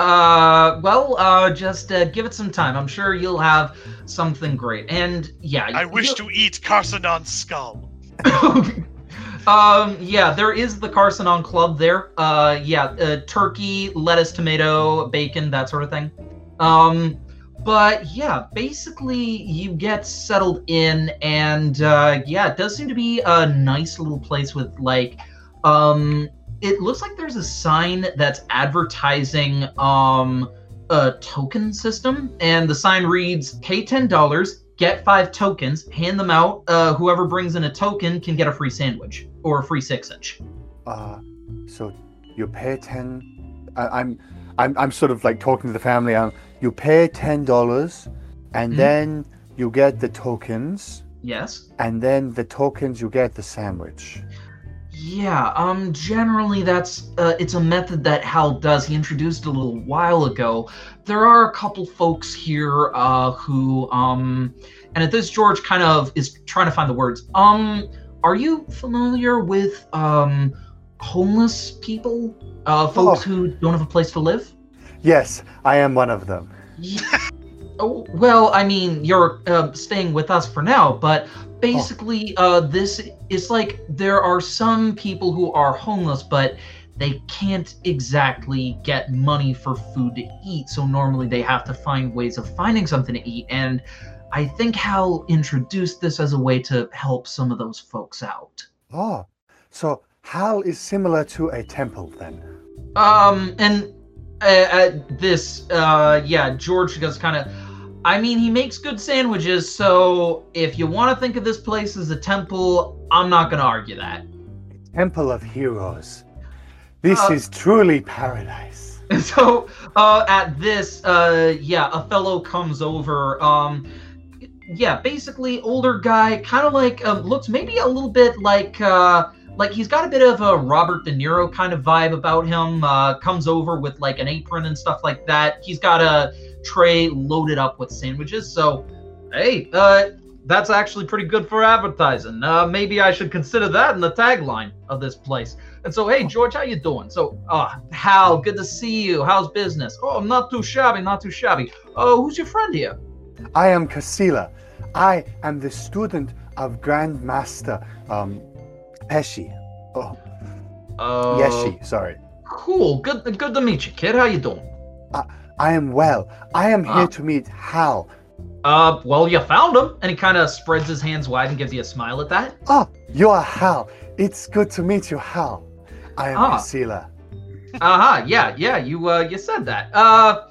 Uh, well, uh, just uh, give it some time. I'm sure you'll have something great. And yeah, I wish to eat Carcinon's skull. um, yeah, there is the Carcinon Club there. Uh, yeah, uh, turkey, lettuce, tomato, bacon, that sort of thing. Um, but yeah, basically you get settled in, and uh, yeah, it does seem to be a nice little place with like, um, it looks like there's a sign that's advertising um a token system, and the sign reads, "Pay ten dollars." Get five tokens, hand them out. Uh, whoever brings in a token can get a free sandwich or a free six inch. Uh, so you pay ten. I, I'm, I'm, I'm sort of like talking to the family. Um, you pay ten dollars, and Mhm. then you get the tokens, Yes. and then the tokens you get the sandwich. Yeah, um generally that's uh, it's a method that Hal does. He introduced a little while ago. There are a couple folks here uh who um and at this George kind of is trying to find the words. Um are you familiar with um homeless people? Uh folks Oh. who don't have a place to live? Yes, I am one of them. Oh, well, I mean, you're uh, staying with us for now, but basically, uh, this is like there are some people who are homeless, but they can't exactly get money for food to eat. So normally they have to find ways of finding something to eat. And I think Hal introduced this as a way to help some of those folks out. Oh, so Hal is similar to a temple then. Um, and uh, uh, this, uh, yeah, George goes kind of. I mean, he makes good sandwiches, so if you want to think of this place as a temple, I'm not going to argue that. Temple of Heroes. This Uh, is truly paradise. And so, uh, at this, uh, yeah, a fellow comes over. Um, yeah, basically, older guy, kind of like um, looks maybe a little bit like uh, like he's got a bit of a Robert De Niro kind of vibe about him. Uh, comes over with like an apron and stuff like that. He's got a tray loaded up with sandwiches. So, hey, uh, that's actually pretty good for advertising. Uh, maybe I should consider that in the tagline of this place. And so, hey, George, how you doing? So, uh, Hal, good to see you. How's business? Oh, I'm not too shabby, not too shabby. Oh, who's your friend here? I am Casilla. I am the student of Grand Master um, Pesci. Oh, Uh, Yeshi, sorry. Cool. Good, good to meet you, kid. How you doing? I am well. I am here to meet Hal. Uh, well, you found him, and he kind of spreads his hands wide and gives you a smile at that. Ah, you are Hal. It's good to meet you, Hal. I am Ah. Casilla. Uh huh. Yeah, yeah. You, uh, you said that. Uh,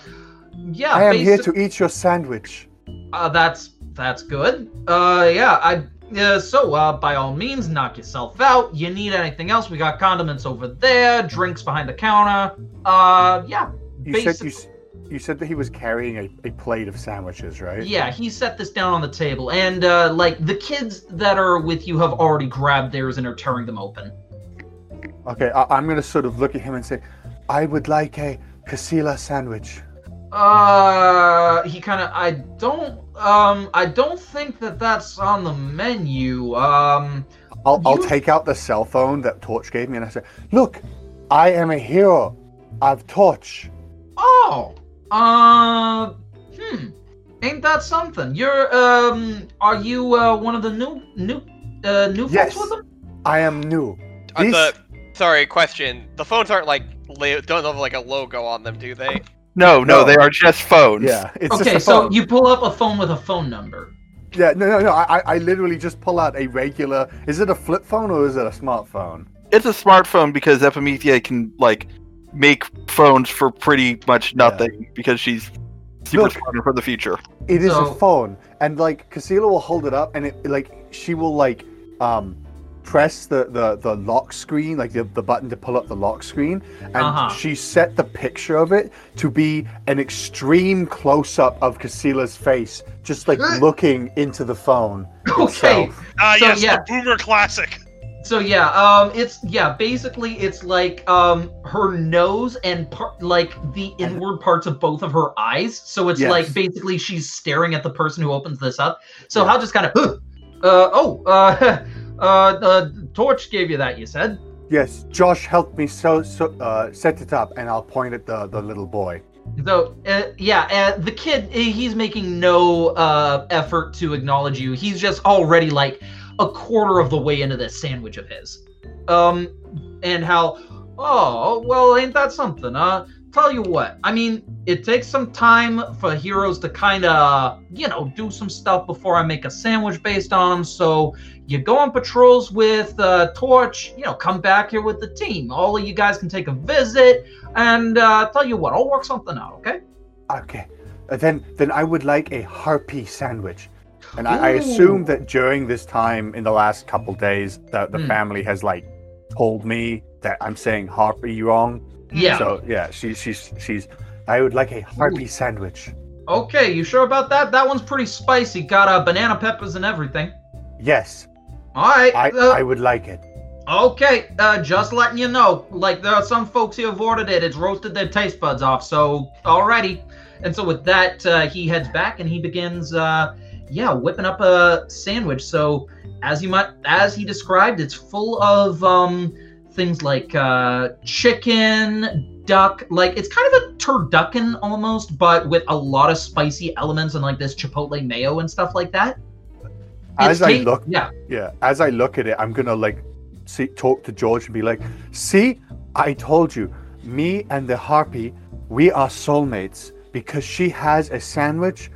yeah. I am here to eat your sandwich. Uh, that's that's good. Uh, yeah. I. Uh, so, uh, by all means, knock yourself out. You need anything else? We got condiments over there, drinks behind the counter. Uh, yeah. You said you, you said that he was carrying a, a plate of sandwiches, right? Yeah, he set this down on the table, and uh, like the kids that are with you have already grabbed theirs and are tearing them open. Okay, I, I'm gonna sort of look at him and say, I would like a Casilla sandwich. Uh, he kind of. I don't. Um, I don't think that that's on the menu. Um, I'll, I'll You- take out the cell phone that Torch gave me and I say, Look, I am a hero of Torch. oh. Uh, hmm. Ain't that something? You're um. Are you uh one of the new new uh new Yes. folks with them? I am new. Are These- the sorry question? The phones aren't like la- don't have like a logo on them, do they? No, no, No. they are just phones. Yeah, it's Okay, just a so you pull up a phone with a phone number. Yeah, no, no, no. I, I- I literally just pull out a regular. Is it a flip phone or is it a smartphone? It's a smartphone because Epimethea can like make phones for pretty much nothing because she's super Look. smart for the future. It is So- a phone, and like Casilla will hold it up, and it like she will like um press the the the lock screen, like the, the button to pull up the lock screen, and Uh-huh. she set the picture of it to be an extreme close up of Casilla's face, just like looking into the phone. Okay. itself. Ah, So, yes, yeah. the boomer classic. So yeah, um, it's yeah, basically it's like um her nose and part like the inward parts of both of her eyes. So it's Yes. like basically she's staring at the person who opens this up. So Yeah. I'll just kind of, uh, oh, uh, uh, the torch gave you that. You said. Yes, Josh helped me so so uh, set it up, and I'll point at the the little boy. So uh, yeah, uh, the kid he's making no uh effort to acknowledge you. He's just already like a quarter of the way into this sandwich of his. Um, and how? Oh well, ain't that something? Uh, tell you what. I mean, it takes some time for heroes to kind of you know do some stuff before I make a sandwich based on them. So you go on patrols with uh, Torch. You know, come back here with the team. All of you guys can take a visit. And uh, tell you what, I'll work something out, okay? Okay, uh, then then I would like a harpy sandwich. And I, I assume that during this time in the last couple days that the Hmm. family has like told me that I'm saying harpy wrong. Yeah. So yeah, she, she's she's. I would like a harpy sandwich. okay, you sure about that? That one's pretty spicy. Got uh, banana peppers and everything. Yes, All right. I uh, I would like it. okay, uh, just letting you know. Like, there are some folks who have ordered it. It's roasted their taste buds off. So, alrighty. And so with that, uh, he heads back and he begins, uh, yeah, whipping up a sandwich. So, as you might, as he described, it's full of um, things like uh, chicken, duck. Like it's kind of a turducken almost, but with a lot of spicy elements and like this chipotle mayo and stuff like that. As It's I look, yeah. yeah, as I look at it, I'm gonna like see talk to George and be like, "See, I told you, me and the harpy, we are soulmates because she has a sandwich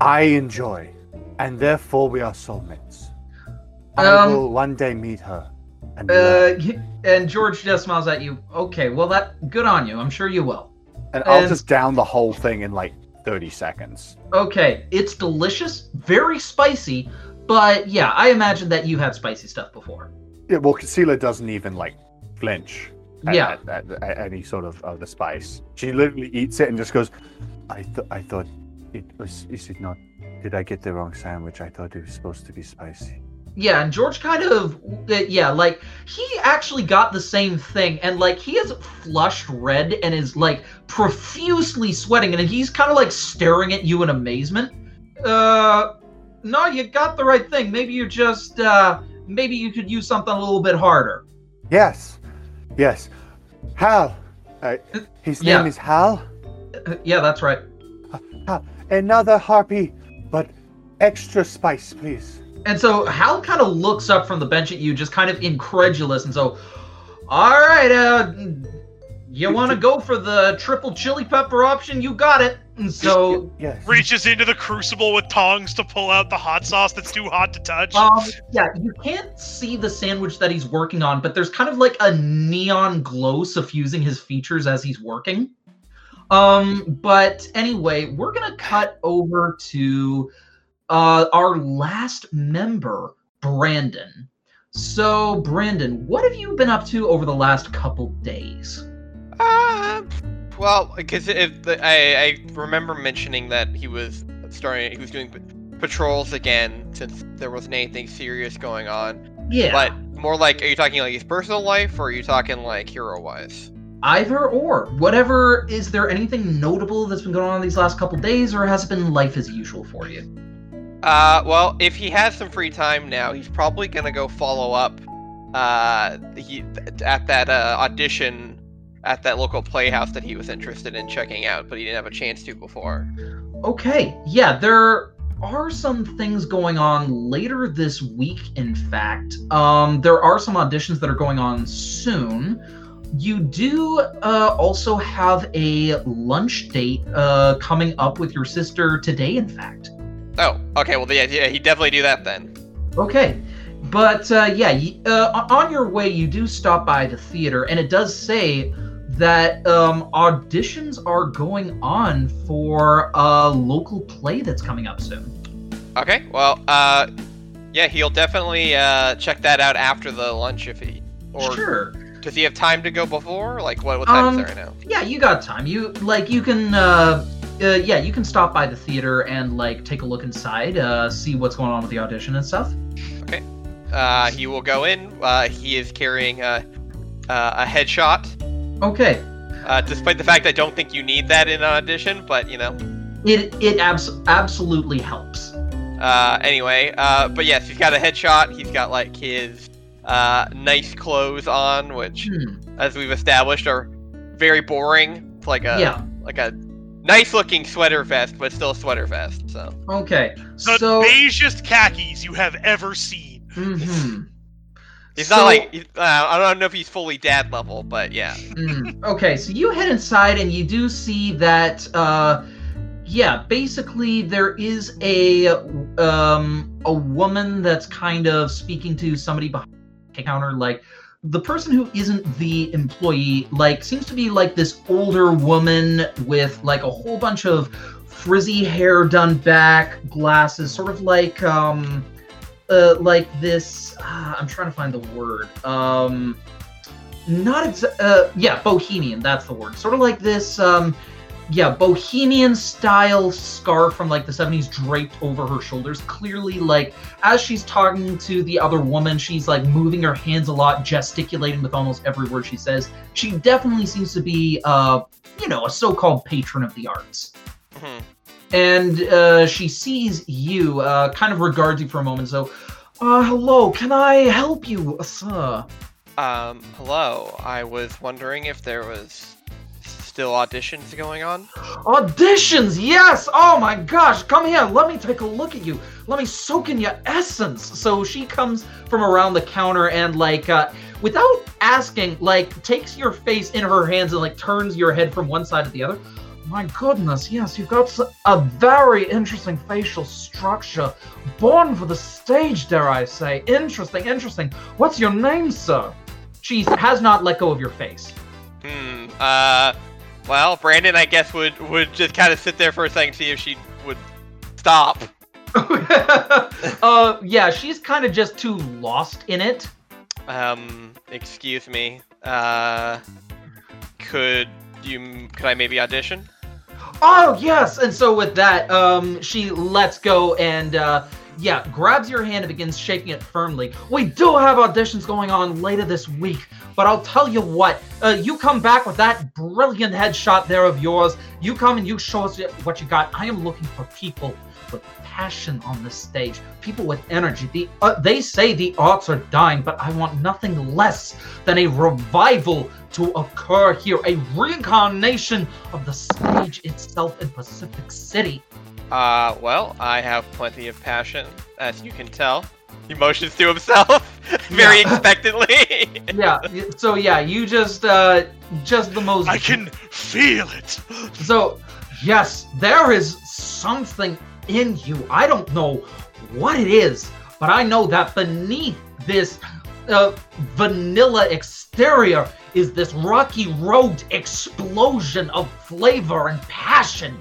I enjoy, and therefore we are soulmates. I Um, will one day meet her." And Uh, and George just smiles at you. Okay, well that good on you. I'm sure you will. and I'll just down the whole thing in like 30 seconds. Okay, it's delicious, very spicy, but yeah, I imagine that you had spicy stuff before. Yeah, well, Casilla doesn't even like flinch. At, Yeah. At, at, at any sort of, of the spice. She literally eats it and just goes, "I th- I thought it was. Is it not? Did I get the wrong sandwich? I thought it was supposed to be spicy." Yeah, and George kind of, uh, yeah, like he actually got the same thing, and like he is flushed red and is like profusely sweating, and he's kind of like staring at you in amazement. Uh, no, you got the right thing. Maybe you just uh maybe you could use something a little bit harder. Yes, yes. Hal. Uh, his Yeah. name is Hal. Uh, yeah, that's right. Hal. Another harpy, but extra spice, please. And so Hal kind of looks up from the bench at you, just kind of incredulous, and so, all right, uh, you want to go for the triple chili pepper option? You got it. And so, Yes. Reaches into the crucible with tongs to pull out the hot sauce that's too hot to touch. um, yeah, you can't see the sandwich that he's working on, but there's kind of like a neon glow suffusing his features as he's working. Um, but anyway, we're gonna cut over to uh our last member, Brandon. So, Brandon, what have you been up to over the last couple days? Uh, well, because if the, I I remember mentioning that he was starting, he was doing patrols again since there wasn't anything serious going on. Yeah, But more like, are you talking like his personal life, or are you talking like hero wise? Either or. Whatever. Is there anything notable that's been going on these last couple days, or has it been life as usual for you? Uh, well, if he has some free time now, he's probably gonna go follow up. Uh, he at that uh, audition at that local playhouse that he was interested in checking out, but he didn't have a chance to before. Okay, yeah, there are some things going on later this week, in fact. Um, there are some auditions that are going on soon. You do uh, also have a lunch date uh, coming up with your sister today, in fact. Oh, okay. Well, yeah, yeah, he definitely do that then. Okay. But uh, yeah, uh, on your way, you do stop by the theater, and it does say that um, auditions are going on for a local play that's coming up soon. Okay. Well, uh, yeah, he'll definitely uh check that out after the lunch if he or sure. Does he have time to go before? Like what? What time Um, is it right now? Yeah, you got time. You like you can uh, uh yeah, you can stop by the theater and like take a look inside, uh see what's going on with the audition and stuff. Okay. Uh, he will go in. Uh, he is carrying a uh, a headshot. Okay. Uh, despite the fact I don't think you need that in an audition, but you know. It it abs- absolutely helps. Uh, anyway, uh, but yes, he's got a headshot. He's got like his uh, nice clothes on, which, Hmm. as we've established, are very boring. It's like a Yeah. like a nice looking sweater vest, but still a sweater vest. So Okay. the so beigest khakis you have ever seen. mhm. he's So- not like uh, I don't know if he's fully dad level, but yeah. Mm, okay, so you head inside and you do see that uh yeah, basically there is a um a woman that's kind of speaking to somebody behind the counter like the person who isn't the employee like seems to be like this older woman with like a whole bunch of frizzy hair done back, glasses, sort of like um uh like this ah, I'm trying to find the word. Um not exa- uh yeah bohemian that's the word sort of like this um yeah bohemian style scarf from like the 70s draped over her shoulders clearly like as she's talking to the other woman she's like moving her hands a lot gesticulating with almost every word she says she definitely seems to be uh you know a so-called patron of the arts Mhm. and uh, she sees you uh kind of regards you for a moment so uh hello can i help you sir Um, hello. I was wondering if there was still auditions going on. Auditions, yes! Oh my gosh, come here, let me take a look at you. Let me soak in your essence. So she comes from around the counter and, like, uh, without asking, like, takes your face in her hands and, like, turns your head from one side to the other. My goodness, yes, you've got a very interesting facial structure. Born for the stage, dare I say. Interesting, interesting. What's your name, sir? She has not let go of your face. Hmm. Uh, well, Brandon, I guess would would just kind of sit there for a second, see if she would stop. uh, yeah, she's kind of just too lost in it. Um, excuse me. Uh, could you? Could I maybe audition? Oh yes, and so with that, um, she lets go and uh, yeah, grabs your hand and begins shaking it firmly. We do have auditions going on later this week, but I'll tell you what. Uh, you come back with that brilliant headshot there of yours. You come and you show us what you got. I am looking for people with passion on the stage, people with energy. The uh, they say the arts are dying, but I want nothing less than a revival to occur here, a reincarnation of the stage itself in Pacific City. Uh, well, I have plenty of passion, as you can tell. He motions to himself very Yeah. expectantly. Yeah. So yeah, you just uh just the most I can feel it. So, yes, there is something in you. I don't know what it is, but I know that beneath this uh, vanilla exterior is this rocky road explosion of flavor and passion.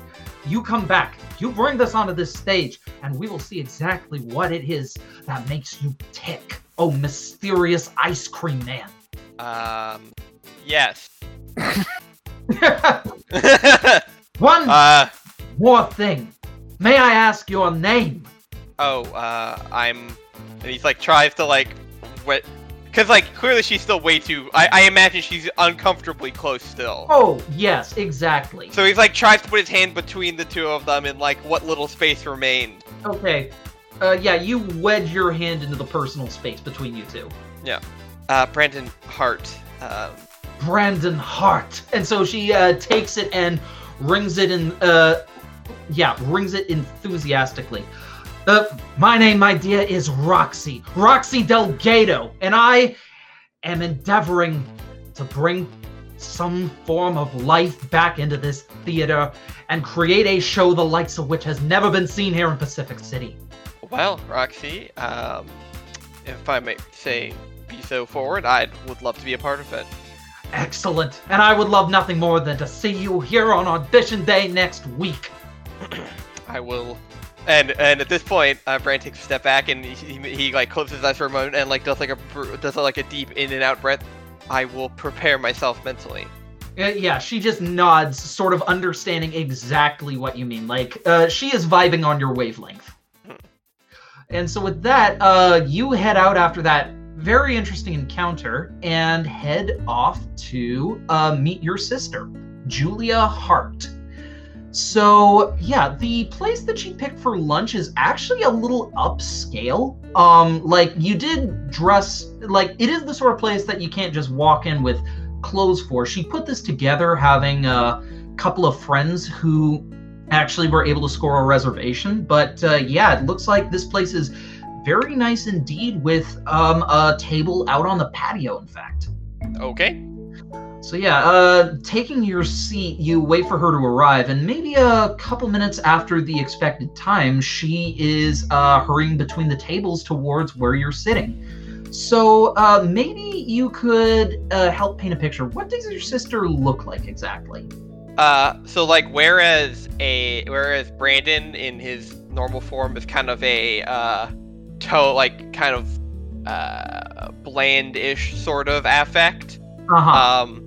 You come back, you bring this onto this stage, and we will see exactly what it is that makes you tick. Oh, mysterious ice cream man. Um, yes. One uh, more thing. May I ask your name? oh, uh, I'm. And he's like tries to like, what? Because like clearly she's still way too. I, I imagine she's uncomfortably close still. Oh, yes, exactly. So he's like tries to put his hand between the two of them and like what little space remained. Okay. Uh, yeah, you wedge your hand into the personal space between you two. Uh, Brandon Hart. Um, Brandon Hart. And so she uh, takes it and wrings it in, uh, yeah, wrings it enthusiastically. Uh, my name, my dear, is Roxy. Roxy Delgado. And I am endeavoring to bring some form of life back into this theater and create a show the likes of which has never been seen here in Pacific City. well, Roxy. Um, if I may say, be so forward, I would love to be a part of it. Excellent. And I would love nothing more than to see you here on audition day next week. I will. And and at this point, uh, Brand takes a step back and he, he, he like closes his eyes for a moment and like does like a does like a deep in and out breath. I will prepare myself mentally. Uh, yeah, she just nods, sort of understanding exactly what you mean. Like, uh, she is vibing on your wavelength. And so, with that, uh, you head out after that very interesting encounter and head off to uh, meet your sister, Julia Hart. So, yeah, the place that she picked for lunch is actually a little upscale. Um, like, you did dress, like, it is the sort of place that you can't just walk in with clothes for. She put this together having a couple of friends who actually were able to score a reservation. But uh, yeah, it looks like this place is very nice indeed with um, a table out on the patio, in fact. Okay. So yeah, uh, taking your seat, you wait for her to arrive, and maybe a couple minutes after the expected time, she is uh, hurrying between the tables towards where you're sitting. So uh, maybe you could uh, help paint a picture. What does your sister look like exactly? Uh, so like whereas a whereas Brandon in his normal form is kind of a uh, toe like kind of uh bland-ish sort of affect. Uh huh. Um,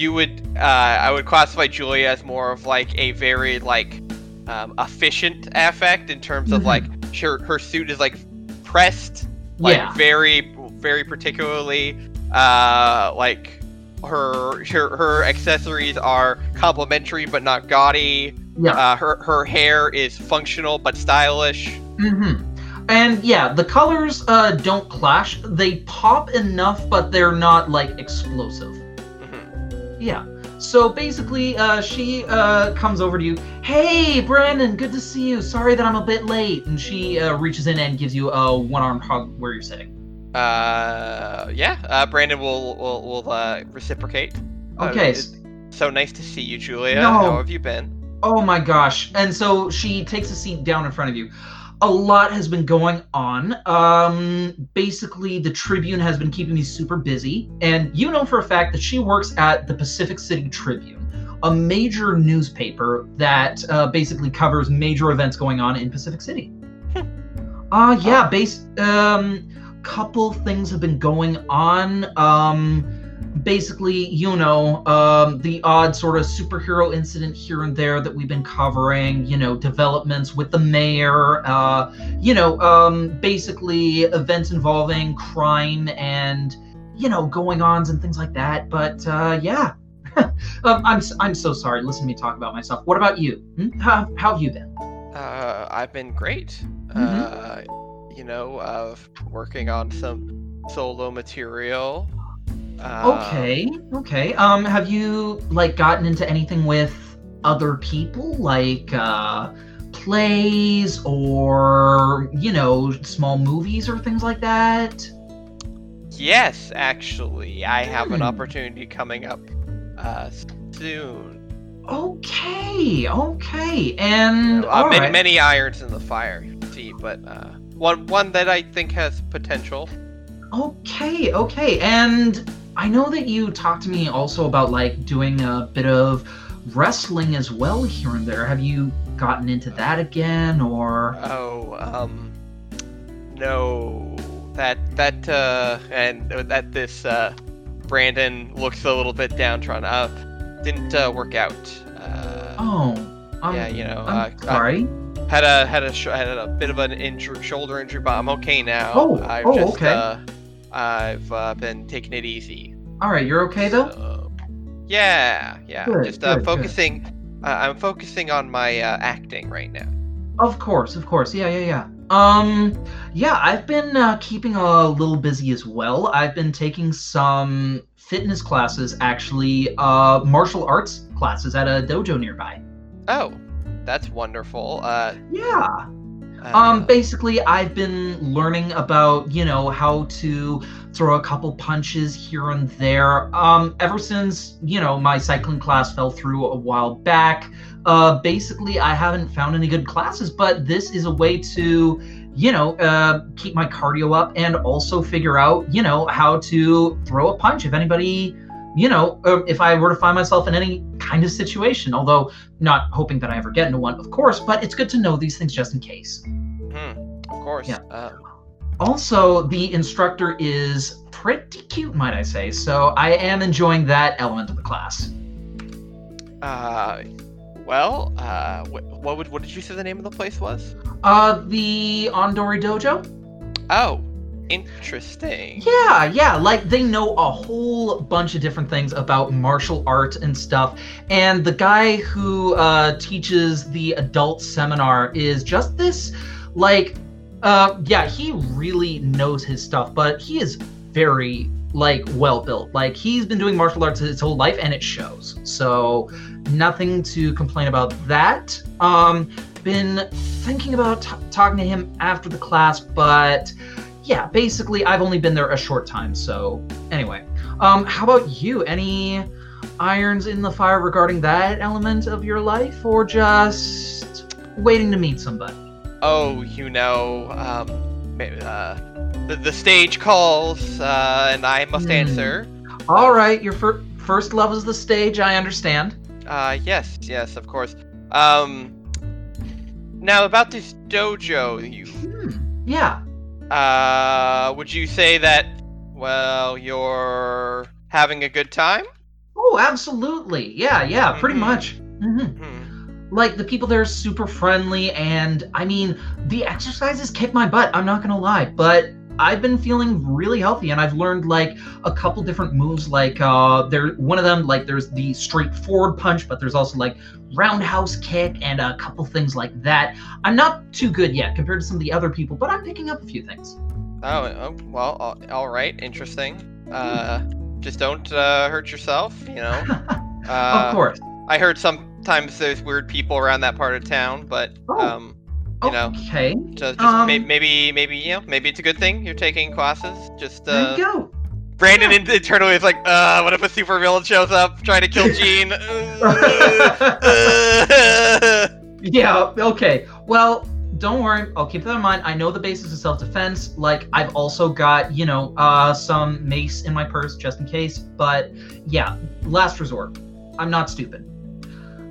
you would uh, I would classify Julia as more of like a very like um, efficient affect in terms of Mhm. like her her suit is like pressed like yeah. very very particularly uh like her her her accessories are complementary but not gaudy Yeah. uh her her hair is functional but stylish Mm-hmm. And yeah, the colors uh, don't clash. They pop enough, but they're not like explosive. Yeah. So basically, uh, she uh, comes over to you. Hey, Brandon, good to see you. Sorry that I'm a bit late. And she uh, reaches in and gives you a one-armed hug where you're sitting. uh yeah uh brandon will will, will uh reciprocate Uh, Okay. so nice to see you julia No. how have you been Oh my gosh. And so she takes a seat down in front of you. A lot has been going on. Um, basically, the Tribune has been keeping me super busy. And you know for a fact that she works at the Pacific City Tribune, a major newspaper that uh, basically covers major events going on in Pacific City. Uh, yeah, base, um, couple things have been going on. Um, basically, you know, um, the odd sort of superhero incident here and there that we've been covering, you know, developments with the mayor, uh, you know, um, basically events involving crime and, you know, going ons and things like that. But uh, yeah, um, I'm, I'm so sorry. Listen to me talk about myself. What about you? Hmm? How, how have you been? Uh, I've been great. Mm-hmm. Uh, you know, working on some solo material. Uh, Okay, okay. Um, have you like gotten into anything with other people, like uh, plays or you know, small movies or things like that? Yes, actually, I have an Hmm. opportunity coming up uh, soon. Okay, okay, and Uh, all many, right. many irons in the fire, see, but uh, one one that I think has potential. Okay, okay. And I know that you talked to me also about like doing a bit of wrestling as well here and there. Have you gotten into that again or Oh, um, no, that that uh, and that this uh, Brandon looks a little bit downtrodden. Uh, didn't uh, work out. Uh, Oh, um, yeah, you know, I'm uh, sorry. I had a had a sh- had a bit of an injury, shoulder injury, but I'm okay now. Oh, I've oh, just, okay. I've uh, been taking it easy. All right, you're okay though? So, yeah, yeah. Good, just uh, good, good. focusing. Uh, I'm focusing on my uh, acting right now. Of course, of course. Yeah, yeah, yeah. Um, yeah, I've been uh, keeping a little busy as well. I've been taking some fitness classes, actually, uh, martial arts classes at a dojo nearby. Oh, that's wonderful. Uh, Yeah. Uh, Um, basically, I've been learning about, you know, how to throw a couple punches here and there. Um, ever since, you know, my cycling class fell through a while back. Uh, basically, I haven't found any good classes, but this is a way to, you know, uh, keep my cardio up and also figure out, you know, how to throw a punch. If anybody, you know, uh, if I were to find myself in any kind of situation, although not hoping that I ever get into one, of course, but it's good to know these things just in case. hmm, of course. yeah. Um, Also, the instructor is pretty cute, might I say, so I am enjoying that element of the class. uh, well, uh, wh- what would what did you say the name of the place was? Uh, the Ondori Dojo? Oh, interesting. Yeah, yeah, like they know a whole bunch of different things about martial art and stuff. And the guy who uh, teaches the adult seminar is just this, like, uh, yeah, he really knows his stuff, but he is very, like, well built. Like, he's been doing martial arts his whole life and it shows. So, nothing to complain about that. Um, been thinking about t- talking to him after the class, but yeah, basically, I've only been there a short time. So, anyway, um, how about you? Any irons in the fire regarding that element of your life, or just waiting to meet somebody? Oh, you know, um, uh, the, the stage calls, uh, and I must Hmm. answer. All right, your fir- first love is the stage. I understand. Uh, yes, yes, of course. Um, now about this dojo, you, Hmm. Yeah. Uh, would you say that, well, you're having a good time? Oh, absolutely. Yeah, yeah, pretty Mhm. much. hmm Hmm. like the people there are super friendly and i mean the exercises kick my butt i'm not gonna lie but i've been feeling really healthy and i've learned like a couple different moves like uh there one of them like there's the straight forward punch but there's also like roundhouse kick and a couple things like that i'm not too good yet compared to some of the other people but i'm picking up a few things Oh, oh well, all, all right, interesting. Uh, just don't uh, hurt yourself, you know. Uh, of course I heard sometimes there's weird people around that part of town, but Oh. um, you know, okay just, just Um, may- maybe, maybe you know, maybe it's a good thing you're taking classes. Just there uh, you go Brandon in- internally is like, uh, what if a super villain shows up trying to kill Gene? Uh, Yeah, okay. Well, don't worry. I'll keep that in mind. I know the basis of self-defense. Like I've also got, you know, uh some mace in my purse just in case, but yeah, last resort. I'm not stupid.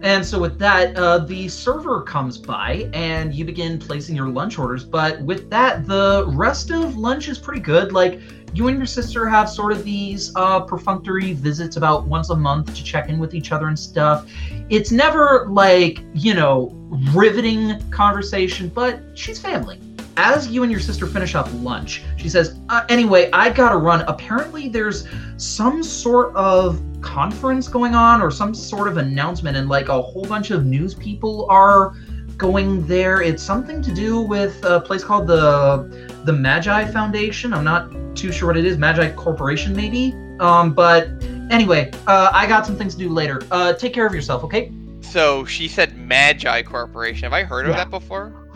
And so with that, uh, the server comes by and you begin placing your lunch orders. But with that, the rest of lunch is pretty good. Like you and your sister have sort of these uh, perfunctory visits about once a month to check in with each other and stuff. It's never like, you know, riveting conversation, but she's family. As you and your sister finish up lunch, she says, uh, Anyway, I gotta run. Apparently, there's some sort of conference going on or some sort of announcement, and like a whole bunch of news people are going there. It's something to do with a place called the the Magi Foundation. I'm not too sure what it is. Magi Corporation, maybe. Um, but anyway, uh, I got some things to do later. Uh, take care of yourself, okay? So she said Magi Corporation. Have I heard of Yeah. that before?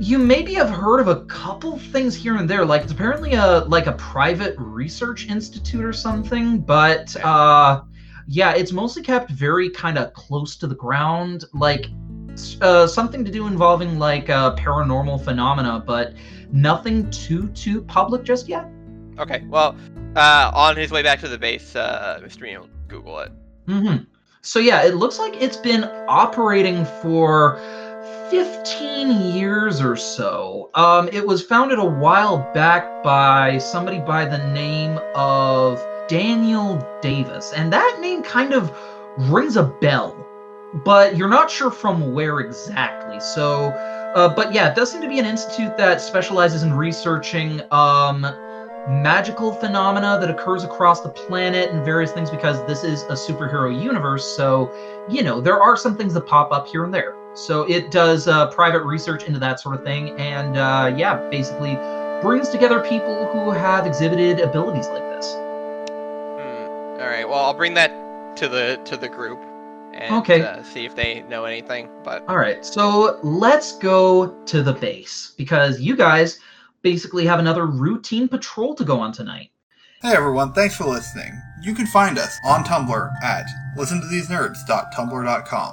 You maybe have heard of a couple things here and there. Like it's apparently a like a private research institute or something, but uh, yeah, it's mostly kept very kind of close to the ground. Like uh, something to do involving like uh, paranormal phenomena, but nothing too too public just yet. Okay. Well, uh, on his way back to the base, uh, will Google it. hmm So yeah, it looks like it's been operating for 15 years or so. Um, it was founded a while back by somebody by the name of Daniel Davis, and that name kind of rings a bell, but you're not sure from where exactly. So, uh, but yeah, it does seem to be an institute that specializes in researching um, magical phenomena that occurs across the planet and various things because this is a superhero universe. So, you know, there are some things that pop up here and there. So it does uh, private research into that sort of thing, and uh, yeah, basically brings together people who have exhibited abilities like this. Hmm. All right. Well, I'll bring that to the to the group and Okay. uh, see if they know anything. But All right, so let's go to the base because you guys basically have another routine patrol to go on tonight. Hey everyone, thanks for listening. You can find us on Tumblr at listentothesenerds.tumblr.com